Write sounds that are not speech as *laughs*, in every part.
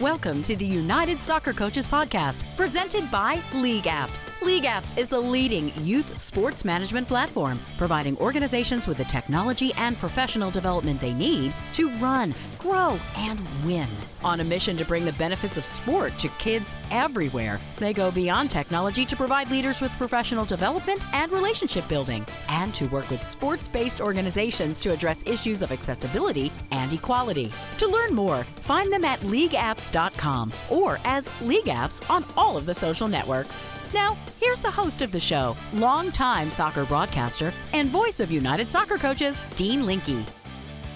Welcome to the United Soccer Coaches Podcast, presented by League Apps. League Apps is the leading youth sports management platform, providing organizations with the technology and professional development they need to run, grow, and win. On a mission to bring the benefits of sport to kids everywhere, they go beyond technology to provide leaders with professional development and relationship building, and to work with sports based organizations to address issues of accessibility and equality. To learn more, find them at leagueapps.com or as LeagueApps on all of the social networks. Now, here's the host of the show, longtime soccer broadcaster and voice of United Soccer Coaches, Dean Linke.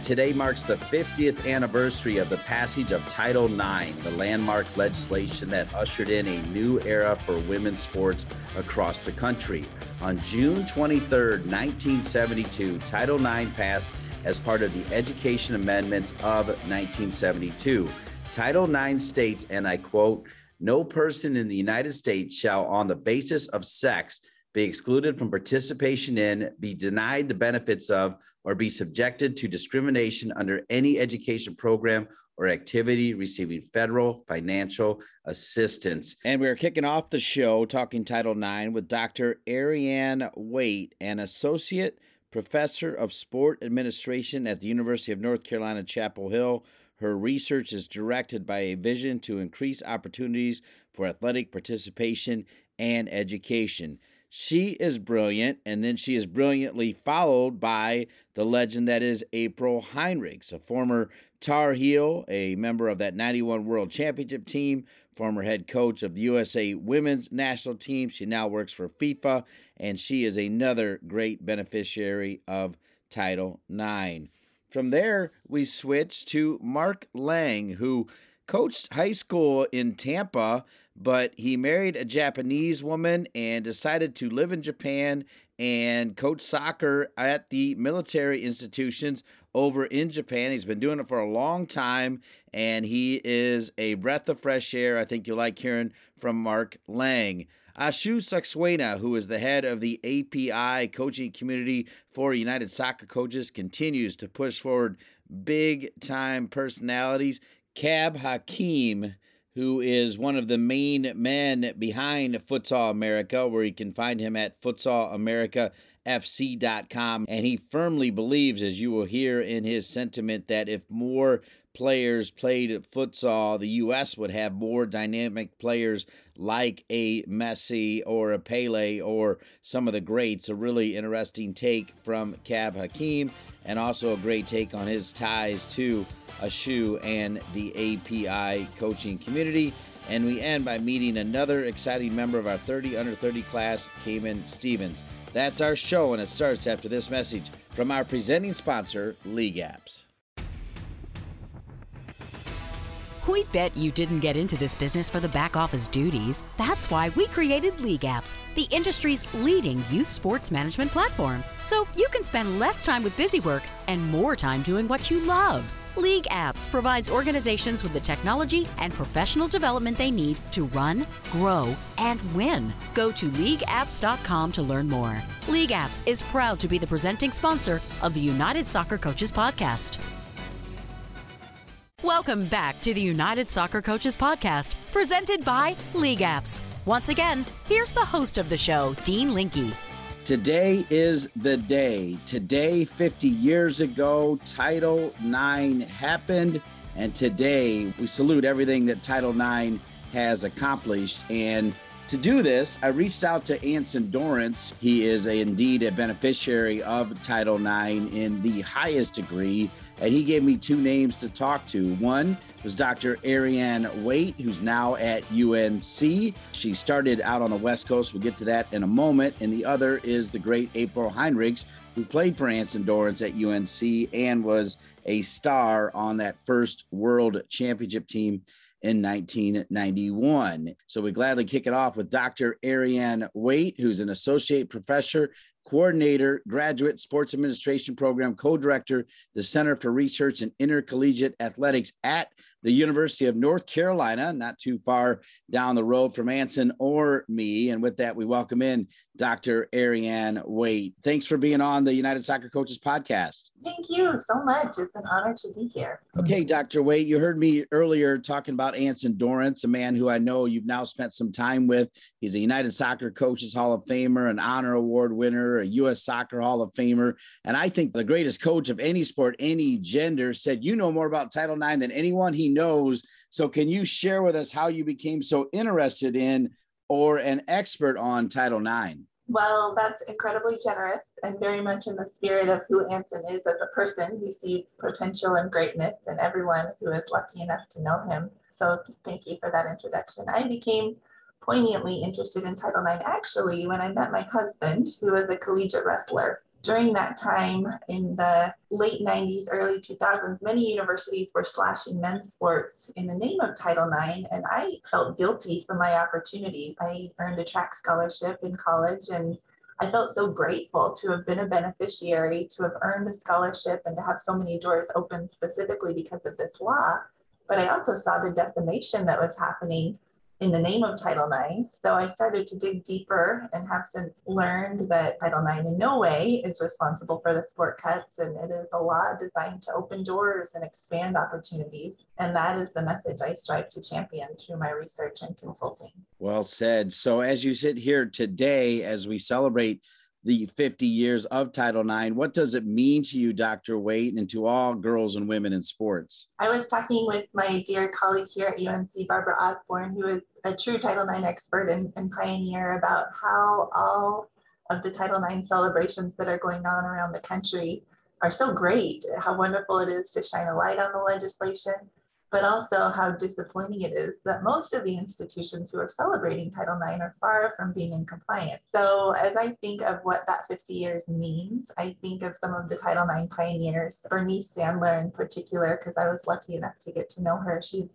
Today marks the 50th anniversary of the passage of Title IX, the landmark legislation that ushered in a new era for women's sports across the country. On June 23, 1972, Title IX passed as part of the Education Amendments of 1972. Title IX states, and I quote, no person in the United States shall, on the basis of sex, be excluded from participation in, be denied the benefits of, or be subjected to discrimination under any education program or activity receiving federal financial assistance. And we're kicking off the show talking Title IX with Dr. Erianne Weight, an associate professor of sport administration at the University of North Carolina, Chapel Hill. Her research is directed by a vision to increase opportunities for athletic participation and education. She is brilliant, and then she is brilliantly followed by the legend that is April Heinrichs, a former Tar Heel, a member of that 91 World Championship team, former head coach of the USA women's national team. She now works for FIFA, and she is another great beneficiary of Title IX. From there, we switch to Mark Lang, who coached high school in Tampa, but he married a Japanese woman and decided to live in Japan and coach soccer at the military institutions over in Japan. He's been doing it for a long time, and he is a breath of fresh air. I think you'll like hearing from Mark Lang. Ashu Saxena, who is the head of the API coaching community for United Soccer Coaches, continues to push forward big time personalities. Cab Hakeem, who is one of the main men behind Futsal America, where you can find him at futsalamericafc.com. And he firmly believes, as you will hear in his sentiment, that if more players played futsal, the U.S. would have more dynamic players like a Messi or a Pele or some of the greats. A really interesting take from Cab Hakeem, and also a great take on his ties to Ashu and the API coaching community. And we end by meeting another exciting member of our 30 under 30 class, Cayman Stevens. That's our show, and it starts after this message from our presenting sponsor, League Apps. We bet you didn't get into this business for the back office duties. That's why we created League Apps, the industry's leading youth sports management platform. So you can spend less time with busy work and more time doing what you love. League Apps provides organizations with the technology and professional development they need to run, grow, and win. Go to leagueapps.com to learn more. League Apps is proud to be the presenting sponsor of the United Soccer Coaches Podcast. Welcome back to the United Soccer Coaches Podcast, presented by League Apps. Once again, here's the host of the show, Dean Linke. Today is the day. Today, 50 years ago, Title IX happened. And today, we salute everything that Title IX has accomplished. And to do this, I reached out to Anson Dorrance. He is a, indeed a beneficiary of Title IX in the highest degree. And he gave me two names to talk to. One was Dr. Erianne Weight, who's now at UNC. She started out on the West Coast. We'll get to that in a moment. And the other is the great April Heinrichs, who played for Anson Dorrance at UNC and was a star on that first World Championship team in 1991. So we gladly kick it off with Dr. Erianne Weight, who's an associate professor coordinator, graduate sports administration program co director, the Center for Research and Intercollegiate Athletics at the University of North Carolina, not too far down the road from Anson or me. And with that, we welcome in Dr. Erianne Weight. Thanks for being on the United Soccer Coaches podcast. Thank you so much. It's an honor to be here. Okay, Dr. Weight, you heard me earlier talking about Anson Dorrance, a man who I know you've now spent some time with. He's a United Soccer Coaches Hall of Famer, an honor award winner, a U.S. Soccer Hall of Famer. And I think the greatest coach of any sport, any gender, said, You know more about Title IX than anyone he knows. So, can you share with us how you became so interested in or an expert on Title IX? Well, that's incredibly generous and very much in the spirit of who Anson is as a person who sees potential and greatness in everyone who is lucky enough to know him. So, thank you for that introduction. I became poignantly interested in Title IX actually when I met my husband, who was a collegiate wrestler during that time in the late 90s, early 2000s, many universities were slashing men's sports in the name of Title IX, and I felt guilty for my opportunities. I earned a track scholarship in college, and I felt so grateful to have been a beneficiary, to have earned a scholarship, and to have so many doors open specifically because of this law. But I also saw the defamation that was happening in the name of Title IX. So I started to dig deeper and have since learned that Title IX in no way is responsible for the sport cuts and it is a law designed to open doors and expand opportunities. And that is the message I strive to champion through my research and consulting. Well said. So as you sit here today, as we celebrate the 50 years of Title IX. What does it mean to you, Dr. Weight, and to all girls and women in sports? I was talking with my dear colleague here at UNC, Barbara Osborne, who is a true Title IX expert and, and pioneer about how all of the Title IX celebrations that are going on around the country are so great. How wonderful it is to shine a light on the legislation, but also how disappointing it is that most of the institutions who are celebrating Title IX are far from being in compliance. So, as I think of what that 50 years means, I think of some of the Title IX pioneers, Bernice Sandler in particular, because I was lucky enough to get to know her. She's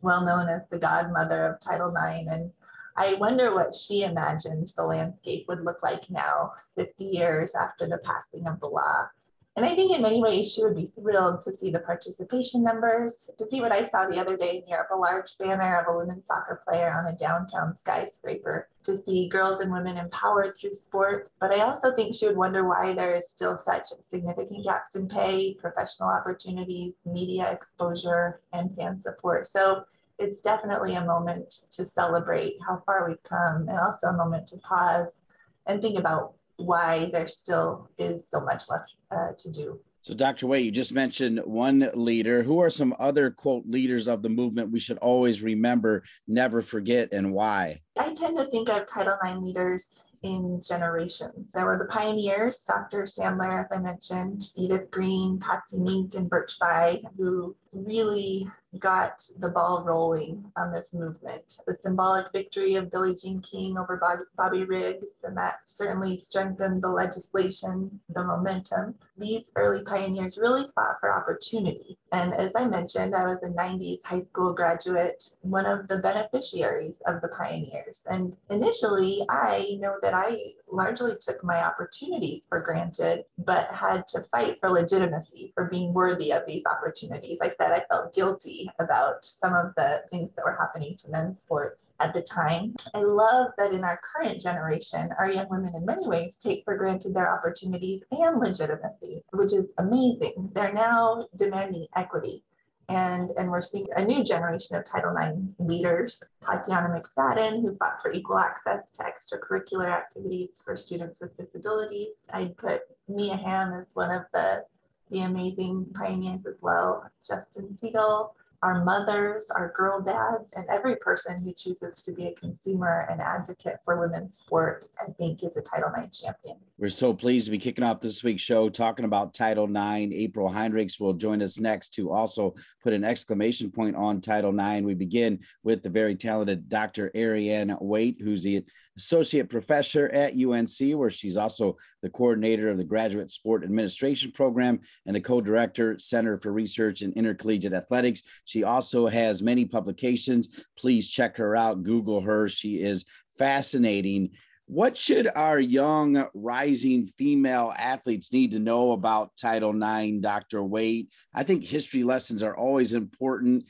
well known as the godmother of Title IX. And I wonder what she imagined the landscape would look like now, 50 years after the passing of the law. And I think in many ways she would be thrilled to see the participation numbers, to see what I saw the other day in Europe a large banner of a women's soccer player on a downtown skyscraper, to see girls and women empowered through sport. But I also think she would wonder why there is still such significant gaps in pay, professional opportunities, media exposure, and fan support. So it's definitely a moment to celebrate how far we've come and also a moment to pause and think about why there still is so much left uh, to do. So, Dr. Weight, you just mentioned one leader. Who are some other quote leaders of the movement we should always remember, never forget, and why? I tend to think of Title IX leaders in generations. There were the pioneers, Dr. Sandler, as I mentioned, Edith Green, Patsy Mink, and Birch Bayh, who really got the ball rolling on this movement. The symbolic victory of Billie Jean King over Bobby Riggs, and that certainly strengthened the legislation, the momentum. These early pioneers really fought for opportunity. And as I mentioned, I was a 90s high school graduate, one of the beneficiaries of the pioneers. And initially, I know that I largely took my opportunities for granted, but had to fight for legitimacy, for being worthy of these opportunities. I said I felt guilty about some of the things that were happening to men's sports at the time. I love that in our current generation, our young women in many ways take for granted their opportunities and legitimacy, which is amazing. They're now demanding equity and and we're seeing a new generation of Title IX leaders. Tatiana McFadden, who fought for equal access to extracurricular activities for students with disabilities. I'd put Mia Hamm as one of the the amazing pioneers as well. Justin Siegal, our mothers, our girl dads, and every person who chooses to be a consumer and advocate for women's sport, I think is a Title IX champion. We're so pleased to be kicking off this week's show talking about Title IX. April Heinrichs will join us next to also put an exclamation point on Title IX. We begin with the very talented Dr. Erianne Weight, who's the associate professor at UNC, where she's also the coordinator of the Graduate Sport Administration Program and the co director, Center for Research in Intercollegiate Athletics. She also has many publications. Please check her out, Google her. She is fascinating. What should our young rising female athletes need to know about Title IX, Dr. Weight? I think history lessons are always important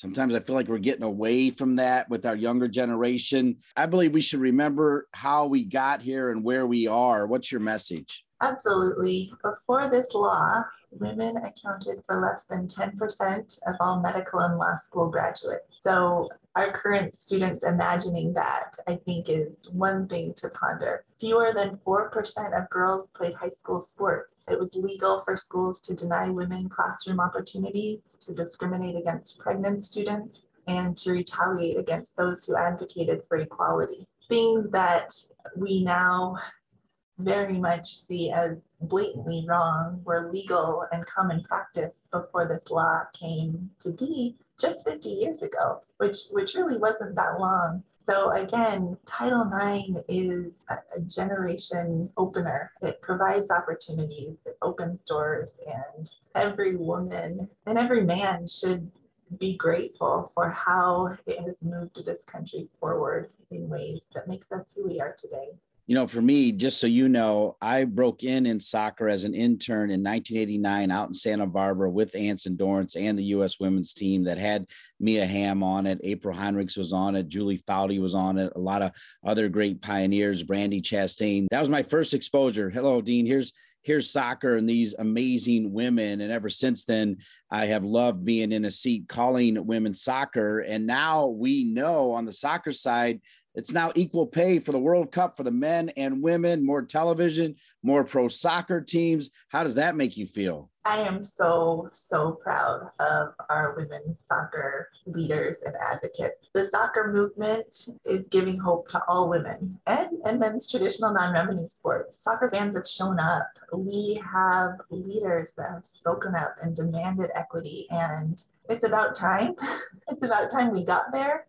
Sometimes I feel like we're getting away from that with our younger generation. I believe we should remember how we got here and where we are. What's your message? Absolutely. Before this law, women accounted for less than 10% of all medical and law school graduates. So, our current students imagining that, I think, is one thing to ponder. Fewer than 4% of girls played high school sports. It was legal for schools to deny women classroom opportunities, to discriminate against pregnant students, and to retaliate against those who advocated for equality. Things that we now very much see as blatantly wrong were legal and common practice before this law came to be just 50 years ago, which, which really wasn't that long. So again, Title IX is a, generation opener. It provides opportunities, it opens doors, and every woman and every man should be grateful for how it has moved this country forward in ways that makes us who we are today you know, for me, just so you know, I broke in in soccer as an intern in 1989 out in Santa Barbara with Anson Dorrance and the U.S. women's team that had Mia Hamm on it. April Heinrichs was on it. Julie Foudy was on it. A lot of other great pioneers, Brandi Chastain. That was my first exposure. Hello, Dean. Here's here's soccer and these amazing women. And ever since then, I have loved being in a seat calling women's soccer. And now we know on the soccer side it's now equal pay for the World Cup for the men and women, more television, more pro soccer teams. How does that make you feel? I am so, so proud of our women's soccer leaders and advocates. The soccer movement is giving hope to all women and, and men's traditional non revenue sports. Soccer fans have shown up. We have leaders that have spoken up and demanded equity. And it's about time. *laughs* it's about time we got there.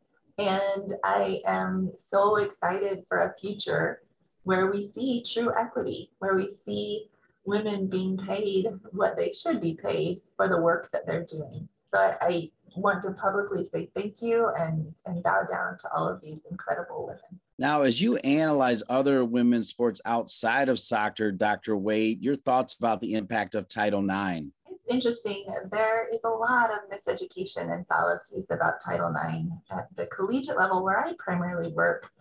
And I am so excited for a future where we see true equity, where we see women being paid what they should be paid for the work that they're doing. So I, I want to publicly say thank you and, and bow down to all of these incredible women. Now, as you analyze other women's sports outside of soccer, Dr. Wade, your thoughts about the impact of Title IX? Interesting. There is a lot of miseducation and fallacies about Title IX at the collegiate level where I primarily work.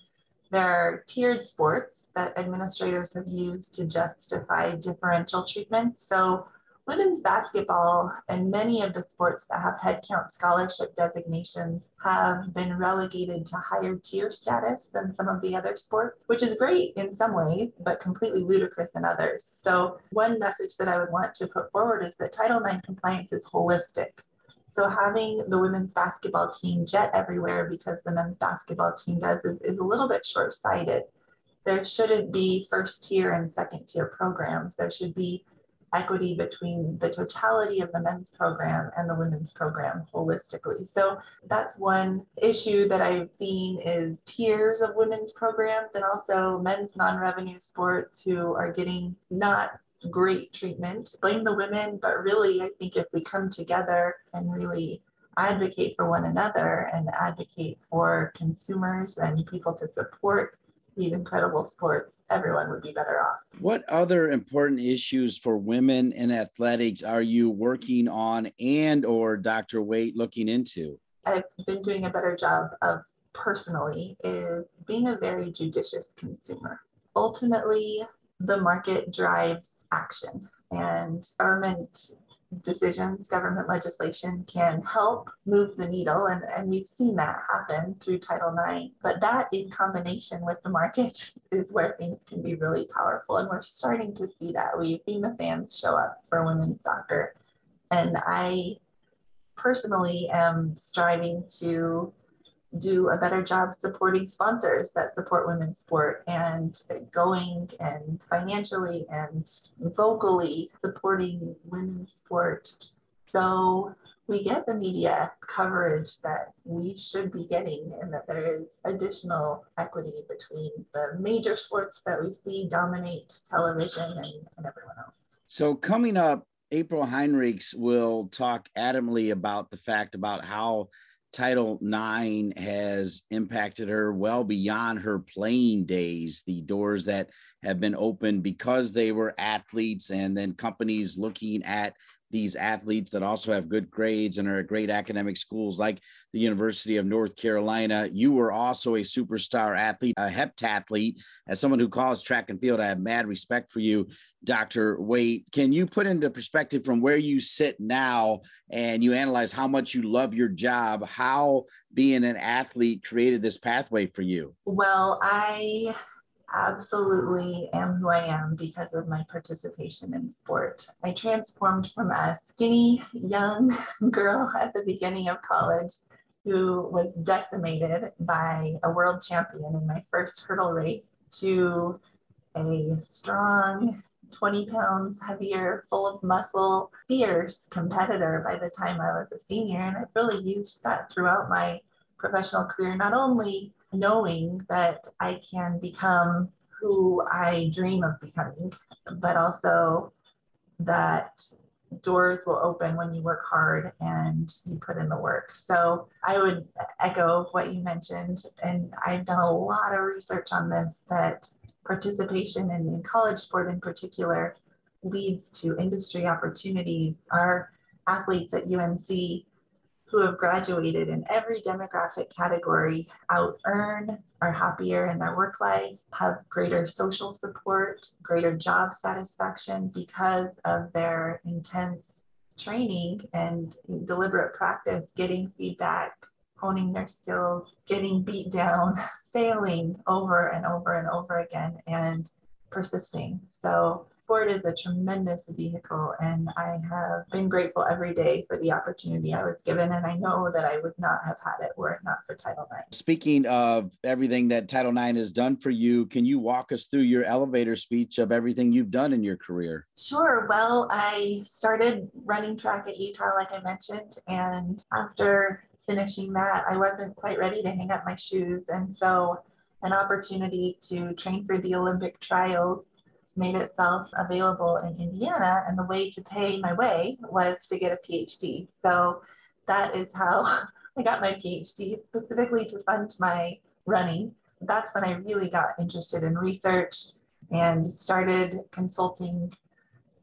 There are tiered sports that administrators have used to justify differential treatment. So Women's basketball and many of the sports that have headcount scholarship designations have been relegated to higher tier status than some of the other sports, which is great in some ways, but completely ludicrous in others. So, one message that I would want to put forward is that Title IX compliance is holistic. So having the women's basketball team jet everywhere because the men's basketball team does is, is a little bit short-sighted. There shouldn't be first tier and second tier programs. There should be equity between the totality of the men's program and the women's program holistically. So that's one issue that I've seen is tiers of women's programs and also men's non-revenue sports who are getting not great treatment. Blame the women, but really I think if we come together and really advocate for one another and advocate for consumers and people to support these incredible sports, everyone would be better off. What other important issues for women in athletics are you working on and or Dr. Wade looking into? I've been doing a better job of personally is being a very judicious consumer. Ultimately, the market drives action and government decisions, government legislation can help move the needle. And, and we've seen that happen through Title IX. But that in combination with the market *laughs* is where things can be really powerful. And we're starting to see that. We've seen the fans show up for women's soccer. And I personally am striving to do a better job supporting sponsors that support women's sport and going and financially and vocally supporting women's sport. So we get the media coverage that we should be getting and that there is additional equity between the major sports that we see dominate television and, and everyone else. So coming up, April Heinrichs will talk adamantly about the fact about how Title IX has impacted her well beyond her playing days. The doors that have been opened because they were athletes and then companies looking at these athletes that also have good grades and are at great academic schools like the University of North Carolina. You were also a superstar athlete, a heptathlete. As someone who calls track and field, I have mad respect for you, Dr. Weight. Can you put into perspective from where you sit now and you analyze how much you love your job, how being an athlete created this pathway for you? Well, I absolutely am who I am because of my participation in sport. I transformed from a skinny young *laughs* girl at the beginning of college who was decimated by a world champion in my first hurdle race to a strong 20 pounds heavier, full of muscle, fierce competitor by the time I was a senior. And I've really used that throughout my professional career, not only knowing that I can become who I dream of becoming, but also that doors will open when you work hard and you put in the work. So I would echo what you mentioned, and I've done a lot of research on this that participation in, in college sport in particular leads to industry opportunities. Our athletes at UNC who have graduated in every demographic category out earn, are happier in their work life, have greater social support, greater job satisfaction because of their intense training and deliberate practice, getting feedback, honing their skills, getting beat down, *laughs* failing over and over and over again, and persisting. So sport is a tremendous vehicle, and I have been grateful every day for the opportunity I was given. And I know that I would not have had it were it not for Title IX. Speaking of everything that Title IX has done for you, can you walk us through your elevator speech of everything you've done in your career? Sure. Well, I started running track at Utah, like I mentioned, and after finishing that, I wasn't quite ready to hang up my shoes. And so, an opportunity to train for the Olympic trials made itself available in Indiana, and the way to pay my way was to get a PhD. So that is how *laughs* I got my PhD, specifically to fund my running. That's when I really got interested in research and started consulting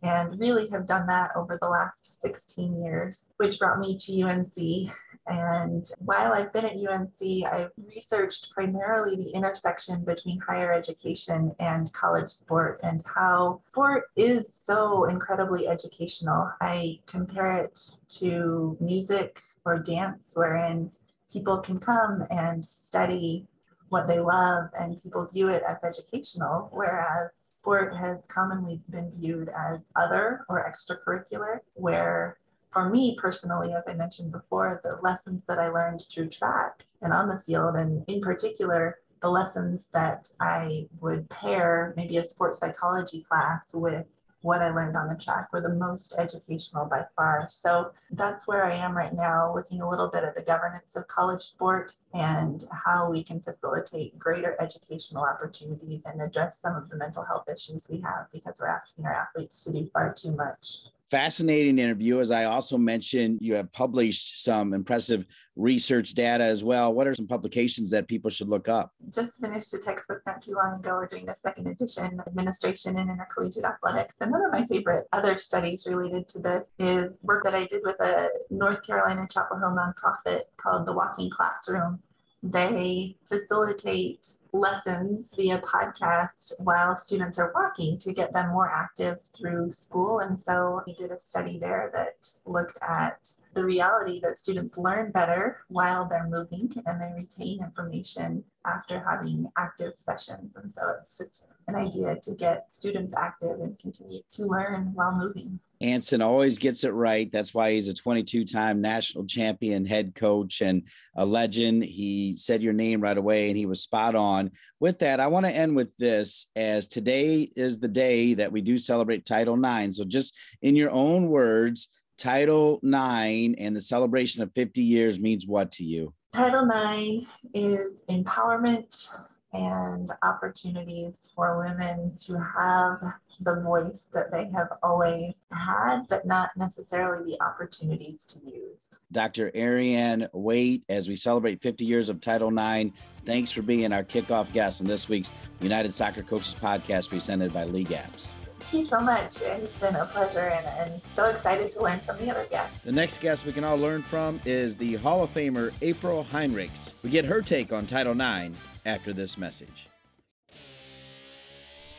and really have done that over the last 16 years, which brought me to UNC and while I've been at UNC, I've researched primarily the intersection between higher education and college sport and how sport is so incredibly educational. I compare it to music or dance, wherein people can come and study what they love and people view it as educational, whereas sport has commonly been viewed as other or extracurricular, where for me personally, as I mentioned before, the lessons that I learned through track and on the field, and in particular, the lessons that I would pair maybe a sports psychology class with what I learned on the track were the most educational by far. So that's where I am right now, looking a little bit at the governance of college sport and how we can facilitate greater educational opportunities and address some of the mental health issues we have because we're asking our athletes to do far too much fascinating interview. As I also mentioned, you have published some impressive research data as well. What are some publications that people should look up? Just finished a textbook not too long ago. We're doing the second edition, Administration in Intercollegiate Athletics. And one of my favorite other studies related to this is work that I did with a North Carolina Chapel Hill nonprofit called the Walking Classroom. They facilitate lessons via podcast while students are walking to get them more active through school. And so we did a study there that looked at the reality that students learn better while they're moving and they retain information after having active sessions. And so it's just an idea to get students active and continue to learn while moving. Anson always gets it right. That's why he's a 22 time national champion head coach and a legend. He said your name right away and he was spot on. With that, I want to end with this as today is the day that we do celebrate Title IX. So, just in your own words, Title IX and the celebration of 50 years means what to you? Title IX is empowerment and opportunities for women to have the voice that they have always had, but not necessarily the opportunities to use. Dr. Erianne Weight, as we celebrate 50 years of Title IX, thanks for being our kickoff guest on this week's United Soccer Coaches podcast presented by League Apps. Thank you so much. It's been a pleasure and, and so excited to learn from the other guests. The next guest we can all learn from is the Hall of Famer April Heinrichs. We get her take on Title IX after this message.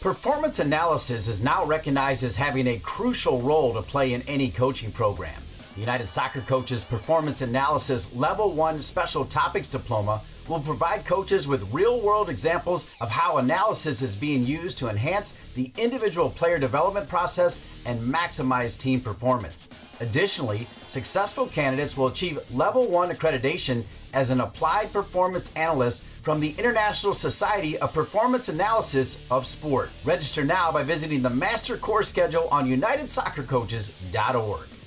Performance analysis is now recognized as having a crucial role to play in any coaching program. The United Soccer Coaches Performance Analysis Level 1 Special Topics Diploma will provide coaches with real world examples of how analysis is being used to enhance the individual player development process and maximize team performance. Additionally, successful candidates will achieve level one accreditation as an applied performance analyst from the International Society of Performance Analysis of Sport. Register now by visiting the master course schedule on unitedsoccercoaches.org.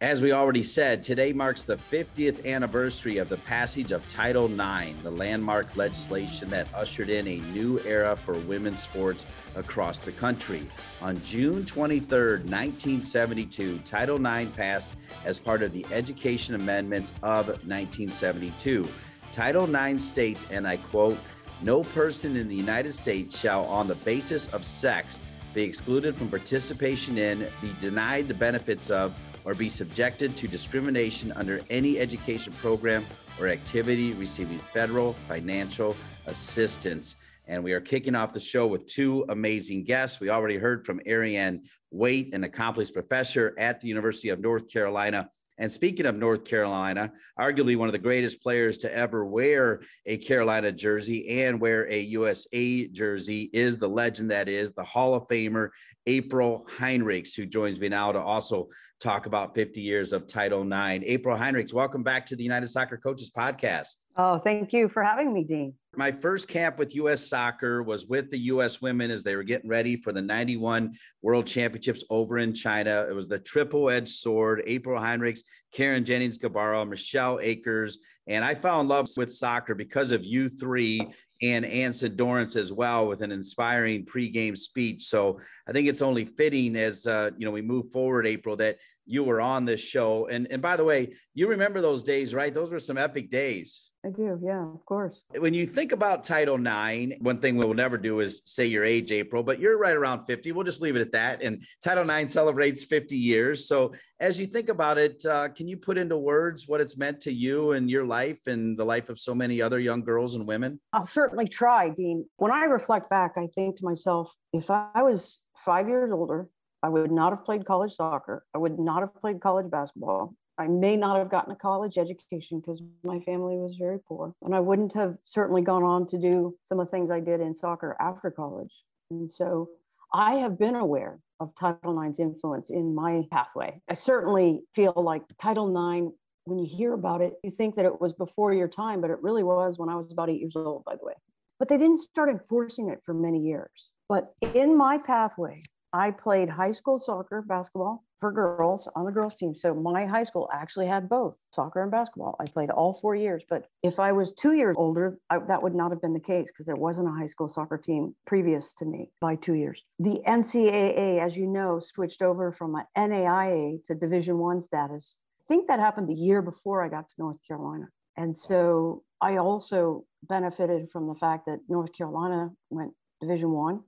As we already said, today marks the 50th anniversary of the passage of Title IX, the landmark legislation that ushered in a new era for women's sports across the country. On June 23, 1972, Title IX passed as part of the Education Amendments of 1972. Title IX states, and I quote, no person in the United States shall, on the basis of sex, be excluded from participation in, be denied the benefits of, or be subjected to discrimination under any education program or activity receiving federal financial assistance. And we are kicking off the show with two amazing guests. We already heard from Erianne Weight, an accomplished professor at the University of North Carolina. And speaking of North Carolina, arguably one of the greatest players to ever wear a Carolina jersey and wear a USA jersey is the legend that is the Hall of Famer April Heinrichs, who joins me now to also talk about 50 years of Title IX. April Heinrichs, welcome back to the United Soccer Coaches Podcast. Oh, thank you for having me, Dean. My first camp with U.S. Soccer was with the U.S. women as they were getting ready for the 91 World Championships over in China. It was the triple edged sword April Heinrichs, Carin Jennings Gabarra, Michelle Akers. And I fell in love with soccer because of you three and Anson Dorrance as well with an inspiring pregame speech. So I think it's only fitting as uh, you know we move forward, April, that you were on this show. And and by the way, you remember those days, right? Those were some epic days. I do, yeah, of course. When you think about Title IX, one thing we will never do is say your age, April, but you're right around 50. We'll just leave it at that. And Title IX celebrates 50 years. So as you think about it, uh, can you put into words what it's meant to you and your life and the life of so many other young girls and women? I'll certainly try, Dean. When I reflect back, I think to myself, if I was five years older, I would not have played college soccer. I would not have played college basketball. I may not have gotten a college education because my family was very poor. And I wouldn't have certainly gone on to do some of the things I did in soccer after college. And so I have been aware of Title IX's influence in my pathway. I certainly feel like Title IX, when you hear about it, you think that it was before your time, but it really was when I was about eight years old, by the way. But they didn't start enforcing it for many years. But in my pathway, I played high school soccer, basketball for girls on the girls team. So my high school actually had both soccer and basketball. I played all four years. But if I was two years older, I, that would not have been the case because there wasn't a high school soccer team previous to me by two years. The NCAA, as you know, switched over from an NAIA to Division One status. I think that happened the year before I got to North Carolina. And so I also benefited from the fact that North Carolina went Division One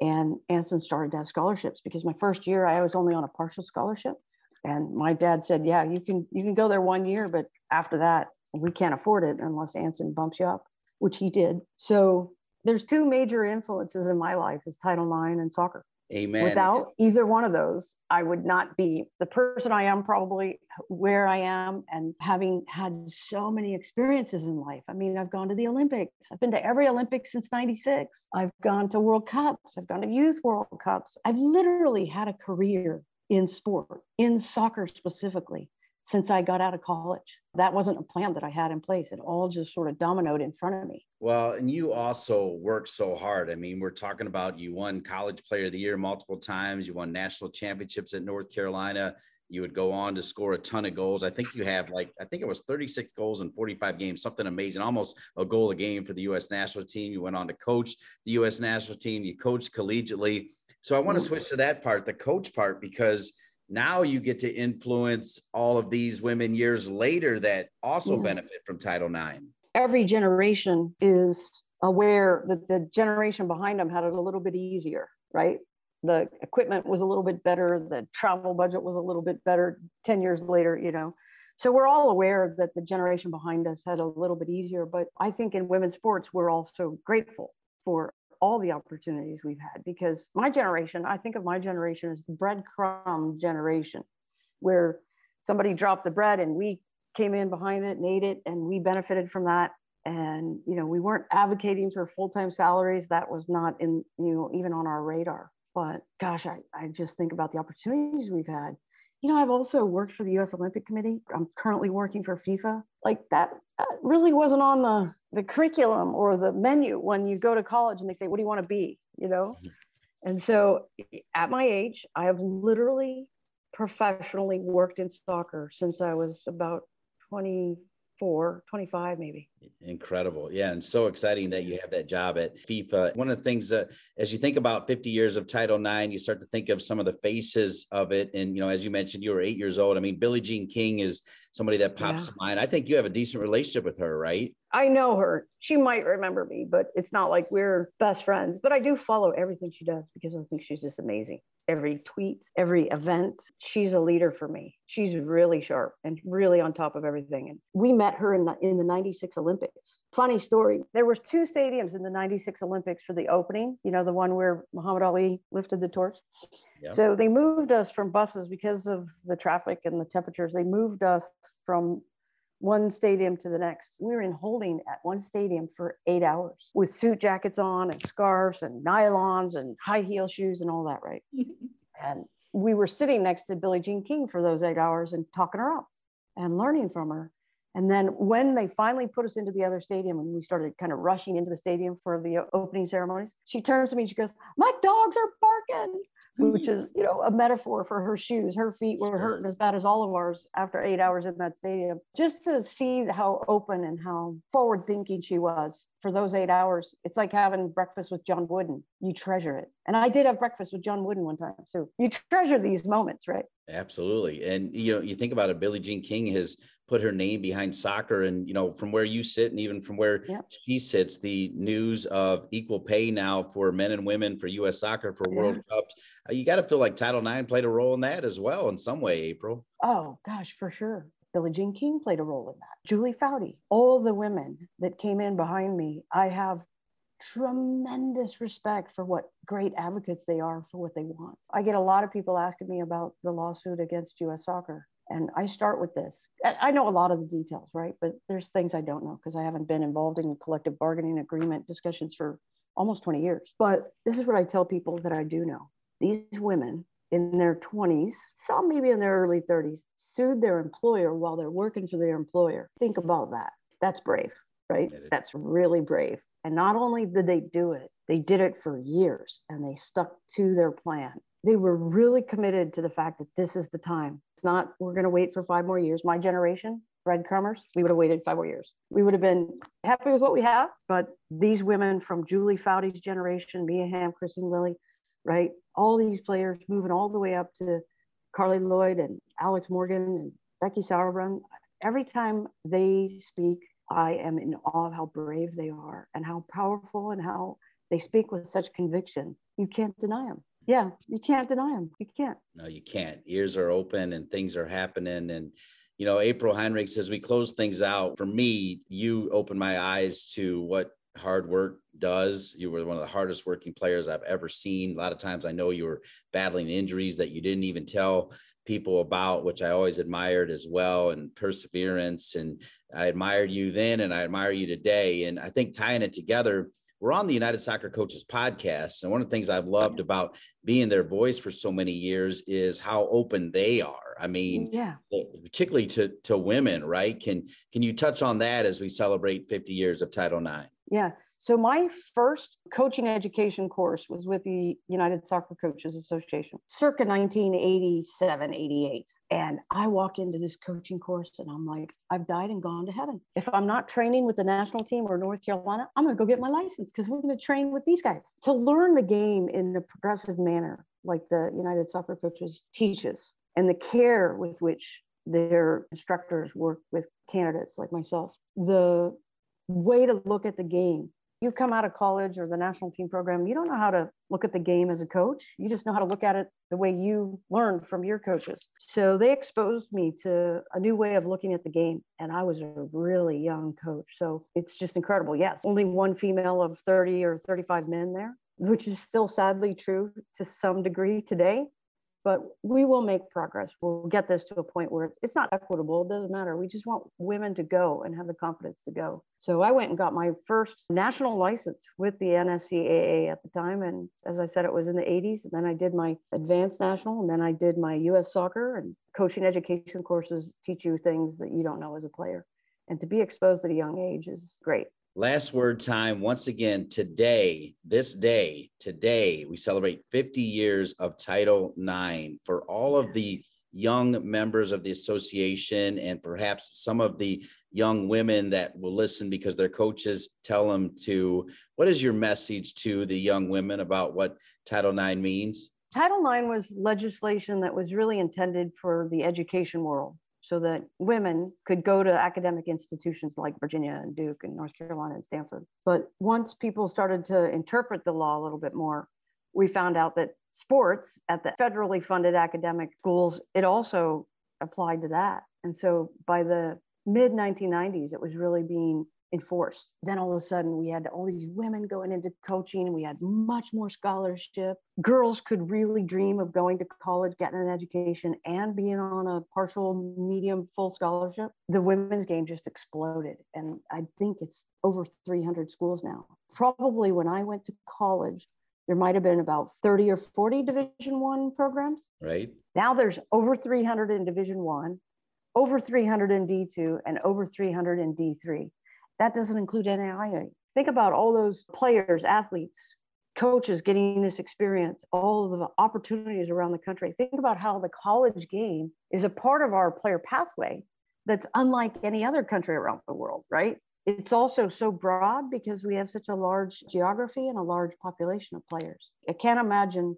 and Anson started to have scholarships because my first year I was only on a partial scholarship. And my dad said, Yeah, you can you can go there one year, but after that, we can't afford it unless Anson bumps you up, which he did. So there's two major influences in my life is Title IX and soccer. Amen. Without either one of those, I would not be the person I am, probably where I am, and having had so many experiences in life. I mean, I've gone to the Olympics, I've been to every Olympics since 96, I've gone to World Cups, I've gone to Youth World Cups. I've literally had a career in sport, in soccer specifically since I got out of college. That wasn't a plan that I had in place. It all just sort of dominoed in front of me. Well, and you also worked so hard. I mean, we're talking about you won College Player of the Year multiple times, you won national championships at North Carolina. You would go on to score a ton of goals. I think you have like, I think it was 36 goals in 45 games, something amazing, almost a goal a game for the U.S. national team. You went on to coach the U.S. national team. You coached collegiately. So I want to switch to that part, the coach part, because now you get to influence all of these women years later that also Yeah. benefit from Title IX. Every generation is aware that the generation behind them had it a little bit easier, right? The equipment was a little bit better, the travel budget was a little bit better 10 years later, you know. So we're all aware that the generation behind us had a little bit easier, but I think in women's sports, we're also grateful for all the opportunities we've had because my generation, I think of my generation as the breadcrumb generation, where somebody dropped the bread and we came in behind it and ate it and we benefited from that. And you know, we weren't advocating for full-time salaries. That was not in, you know, even on our radar. But gosh, I, I just think about the opportunities we've had. You know, I've also worked for the US Olympic Committee. I'm currently working for FIFA. Like that, that really wasn't on the, the curriculum or the menu when you go to college and they say, what do you want to be? You know? Mm-hmm. And so at my age, I have literally professionally worked in soccer since I was about 24, 25 maybe. Incredible. Yeah. And so exciting that you have that job at FIFA. One of the things that, as you think about 50 years of Title IX, you start to think of some of the faces of it. And, you know, as you mentioned, you were eight years old. I mean, Billie Jean King is somebody that pops Yeah. to mind. I think you have a decent relationship with her, right? I know her. She might remember me, but it's not like we're best friends. But I do follow everything she does because I think she's just amazing. Every tweet, every event, she's a leader for me. She's really sharp and really on top of everything. And we met her in the, in the 96 Olympics. Funny story. There was two stadiums in the 96 Olympics for the opening, you know, the one where Muhammad Ali lifted the torch. Yeah. So they moved us from buses because of the traffic and the temperatures. They moved us from one stadium to the next. We were in holding at one stadium for eight hours with suit jackets on and scarves and nylons and high heel shoes and all that, right? *laughs* and we were sitting next to Billie Jean King for those eight hours and talking her up and learning from her. And then when they finally put us into the other stadium and we started kind of rushing into the stadium for the opening ceremonies, she turns to me and she goes, My dogs are barking, which is, you know, a metaphor for her shoes. Her feet were hurting as bad as all of ours after eight hours in that stadium. Just to see how open and how forward thinking she was for those eight hours, it's like having breakfast with John Wooden. You treasure it. And I did have breakfast with John Wooden one time. So you treasure these moments, right? Absolutely. And, you know, you think about it, Billie Jean King has put her name behind soccer. And, you know, from where you sit and even from where Yep. she sits, the news of equal pay now for men and women for U.S. soccer for World Cups, uh, you got to feel like Title IX played a role in that as well in some way, April. Oh, gosh, for sure. Billie Jean King played a role in that. Julie Foudy, all the women that came in behind me, I have tremendous respect for what great advocates they are for what they want. I get a lot of people asking me about the lawsuit against US soccer. And I start with this. I I know a lot of the details, right? But there's things I don't know because I haven't been involved in collective bargaining agreement discussions for almost 20 years. But this is what I tell people that I do know. These women in their 20s, some maybe in their early 30s, sued their employer while they're working for their employer. Think about that. That's brave, right? That's really brave. And not only did they do it, they did it for years and they stuck to their plan. They were really committed to the fact that this is the time. It's not, we're going to wait for five more years. My generation, breadcrumbers, we would have waited five more years. We would have been happy with what we have. But these women from Julie Foudy's generation, Mia Hamm, Kristine Lilly, right? All these players moving all the way up to Carli Lloyd and Alex Morgan and Becky Sauerbrunn. Every time they speak, I am in awe of how brave they are and how powerful and how they speak with such conviction. You can't deny them. Yeah, you can't deny them. You can't. No, you can't. Ears are open and things are happening. And, you know, April Heinrichs as we close things out. For me, you opened my eyes to what hard work does. You were one of the hardest working players I've ever seen. A lot of times I know you were battling injuries that you didn't even tell people about, which I always admired as well, and perseverance. And I admired you then and I admire you today. And I think tying it together, we're on the United Soccer Coaches podcast. And one of the things I've loved about being their voice for so many years is how open they are. I mean, Yeah. particularly to to women, right? Can can you touch on that as we celebrate 50 years of Title IX? Yeah. So my first coaching education course was with the United Soccer Coaches Association, circa 1987, 88. And I walk into this coaching course and I'm like, I've died and gone to heaven. If I'm not training with the national team or North Carolina, I'm going to go get my license because we're going to train with these guys to learn the game in a progressive manner, like the United Soccer Coaches teaches, and the care with which their instructors work with candidates like myself. The way to look at the game you come out of college or the national team program, you don't know how to look at the game as a coach. You just know how to look at it the way you learned from your coaches. So they exposed me to a new way of looking at the game. And I was a really young coach. So it's just incredible. Yes, only one female of 30 or 35 men there, which is still sadly true to some degree today but we will make progress. We'll get this to a point where it's, it's not equitable. It doesn't matter. We just want women to go and have the confidence to go. So I went and got my first national license with the NSCAA at the time. And as I said, it was in the 80s. And then I did my advanced national, and then I did my US soccer and coaching education courses teach you things that you don't know as a player. And to be exposed at a young age is great. Last word time. Once again, today, this day, today, we celebrate 50 years of Title IX for all of the young members of the association and perhaps some of the young women that will listen because their coaches tell them to. What is your message to the young women about what Title IX means? Title IX was legislation that was really intended for the education world so that women could go to academic institutions like Virginia and Duke and North Carolina and Stanford. But once people started to interpret the law a little bit more, we found out that sports at the federally funded academic schools, it also applied to that. And so by the mid 1990s, it was really being enforced. Then all of a sudden, we had all these women going into coaching. We had much more scholarship. Girls could really dream of going to college, getting an education, and being on a partial, medium, full scholarship. The women's game just exploded. And I think it's over 300 schools now. Probably when I went to college, there might have been about 30 or 40 division one programs right now there's over 300 in division one over 300 in d2 and over 300 in d3 that doesn't include NAIA. Think about all those players, athletes, coaches getting this experience, all the opportunities around the country. Think about how the college game is a part of our player pathway that's unlike any other country around the world, right? It's also so broad because we have such a large geography and a large population of players. I can't imagine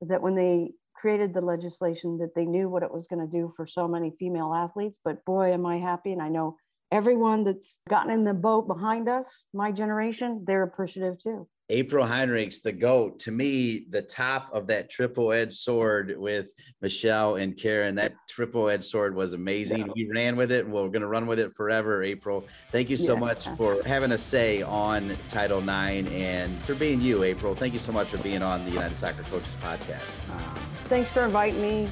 that when they created the legislation that they knew what it was going to do for so many female athletes, but boy, am I happy. And I know everyone that's gotten in the boat behind us, my generation, they're appreciative too. April Heinrichs, the GOAT, to me, the top of that triple edged sword with Michelle and Carin. That triple edged sword was amazing. Yeah. We ran with it and we're going to run with it forever, April. Thank you so yeah. much for having a say on Title IX and for being you, April. Thank you so much for being on the United Soccer Coaches podcast. Uh, thanks for inviting me.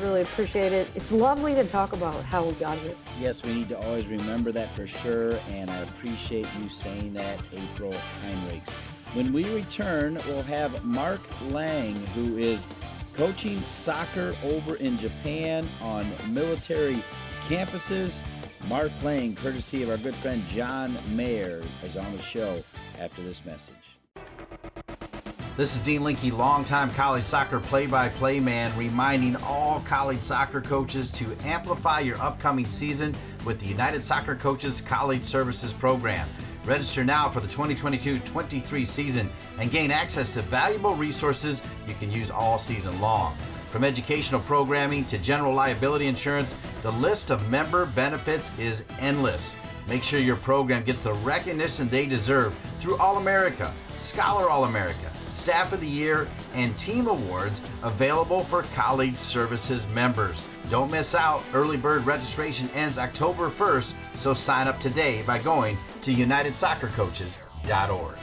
Really appreciate it. It's lovely to talk about how we got here. Yes, we need to always remember that for sure. And I appreciate you saying that, April Heinrichs. When we return, we'll have Mark Lang, who is coaching soccer over in Japan on military campuses. Mark Lang, courtesy of our good friend John Mayer, is on the show after this message. This is Dean Linke, longtime college soccer play by play man, reminding all college soccer coaches to amplify your upcoming season with the United Soccer Coaches College Services Program. Register now for the 2022 23 season and gain access to valuable resources you can use all season long. From educational programming to general liability insurance, the list of member benefits is endless. Make sure your program gets the recognition they deserve through All America, Scholar All America, Staff of the Year, and Team Awards available for college services members. Don't miss out. Early bird registration ends October 1st, so sign up today by going to unitedsoccercoaches.org.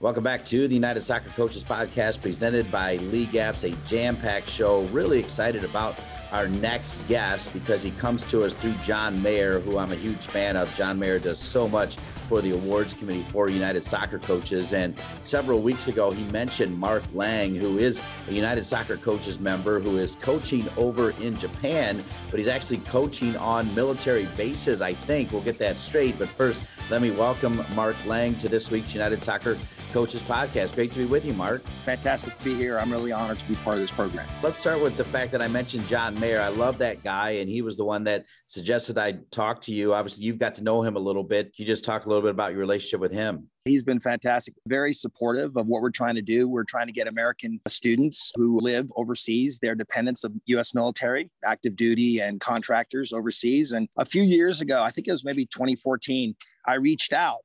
Welcome back to the United Soccer Coaches Podcast presented by League Apps, a jam packed show. Really excited about our next guest because he comes to us through John Mayer, who I'm a huge fan of. John Mayer does so much for the awards committee for United Soccer Coaches. And several weeks ago, he mentioned Mark Lang, who is a United Soccer Coaches member who is coaching over in Japan, but he's actually coaching on military bases, I think. We'll get that straight. But first, let me welcome Mark Lang to this week's United Soccer Coaches Podcast. Great to be with you, Mark. Fantastic to be here. I'm really honored to be part of this program. Let's start with the fact that I mentioned John Mayer. I love that guy, and he was the one that suggested I talk to you. Obviously, you've got to know him a little bit. Can you just talk a little bit about your relationship with him? He's been fantastic, very supportive of what we're trying to do. We're trying to get American students who live overseas, they're dependents of US military, active duty, and contractors overseas. And a few years ago, I think it was maybe 2014, I reached out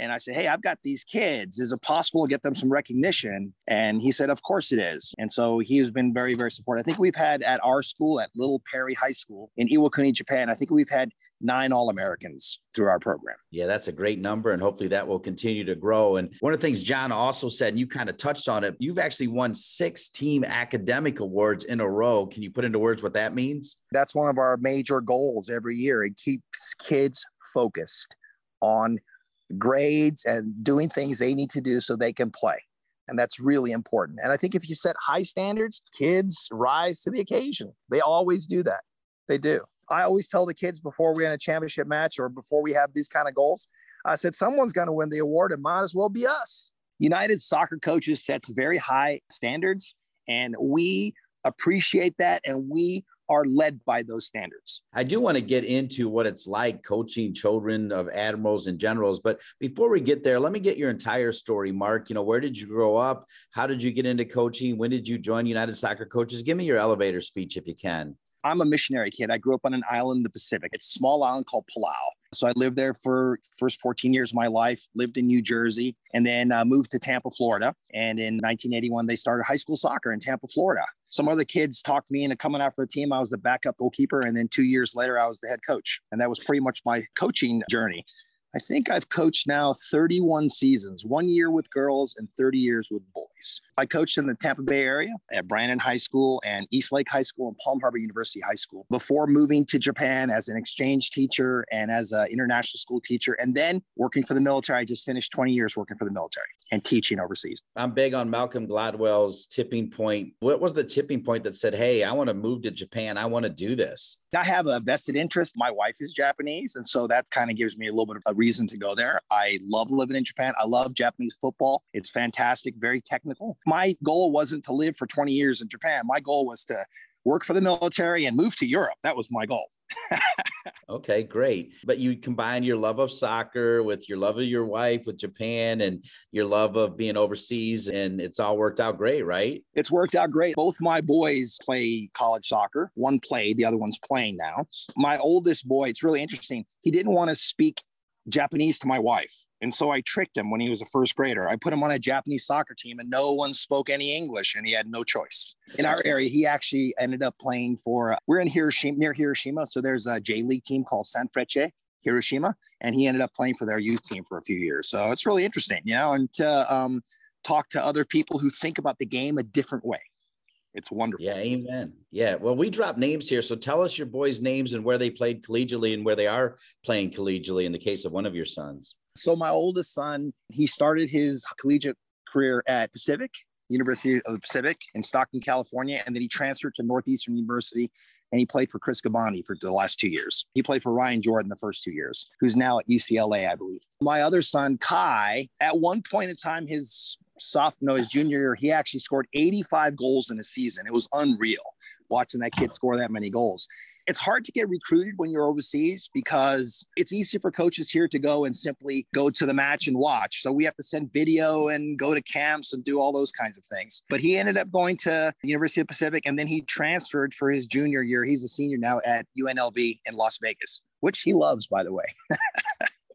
and I said, Hey, I've got these kids. Is it possible to get them some recognition? And he said, Of course it is. And so he has been very, very supportive. I think we've had at our school, at Little Perry High School in Iwakuni, Japan, I think we've had nine All Americans through our program. Yeah, that's a great number. And hopefully that will continue to grow. And one of the things John also said, and you kind of touched on it, you've actually won six team academic awards in a row. Can you put into words what that means? That's one of our major goals every year. It keeps kids focused on grades and doing things they need to do so they can play. And that's really important. And I think if you set high standards, kids rise to the occasion. They always do that. They do. I always tell the kids before we in a championship match or before we have these kind of goals, I said, someone's going to win the award. It might as well be us. United Soccer Coaches sets very high standards, and we appreciate that. And we are led by those standards. I do want to get into what it's like coaching children of admirals and generals. But before we get there, let me get your entire story, Mark. You know, where did you grow up? How did you get into coaching? When did you join United Soccer Coaches? Give me your elevator speech if you can. I'm a missionary kid. I grew up on an island in the Pacific. It's a small island called Palau. So I lived there for first 14 years of my life, lived in New Jersey, and then uh, moved to Tampa, Florida. And in 1981, they started high school soccer in Tampa, Florida. Some other kids talked me into coming out for a team. I was the backup goalkeeper. And then two years later, I was the head coach. And that was pretty much my coaching journey. I think I've coached now 31 seasons, one year with girls and 30 years with boys. I coached in the Tampa Bay area at Brandon High School and East Lake High School and Palm Harbor University High School before moving to Japan as an exchange teacher and as an international school teacher. And then working for the military. I just finished 20 years working for the military and teaching overseas. I'm big on Malcolm Gladwell's tipping point. What was the tipping point that said, Hey, I want to move to Japan? I want to do this? I have a vested interest. My wife is Japanese. And so that kind of gives me a little bit of a reason to go there. I love living in Japan. I love Japanese football. It's fantastic, very technical my goal wasn't to live for 20 years in Japan. My goal was to work for the military and move to Europe. That was my goal. Okay, great. But you combine your love of soccer with your love of your wife with Japan and your love of being overseas, and it's all worked out great, right? It's worked out great. Both my boys play college soccer. One played, the other one's playing now. My oldest boy, it's really interesting. He didn't want to speak Japanese to my wife. And so I tricked him when he was a first grader. I put him on a Japanese soccer team and no one spoke any English and he had no choice. In our area, he actually ended up playing for, we're in Hiroshima, near Hiroshima. So there's a J League team called Sanfrecce Hiroshima. And he ended up playing for their youth team for a few years. So it's really interesting, you know, and to um, talk to other people who think about the game a different way. It's wonderful. Yeah, amen. Yeah. Well, we drop names here. So tell us your boys' names and where they played collegiately and where they are playing collegiately in the case of one of your sons. So my oldest son, he started his collegiate career at Pacific, University of the Pacific in Stockton, California, and then he transferred to Northeastern University and he played for Chris Gbandi for the last two years. He played for Ryan Jorden the first two years, who's now at UCLA, I believe. My other son, Kai, at one point in time, his soft no, his junior year, he actually scored 85 goals in a season. It was unreal watching that kid score that many goals. It's hard to get recruited when you're overseas because it's easy for coaches here to go and simply go to the match and watch. So we have to send video and go to camps and do all those kinds of things. But he ended up going to the University of Pacific and then he transferred for his junior year. He's a senior now at UNLV in Las Vegas, which he loves, by the way. *laughs*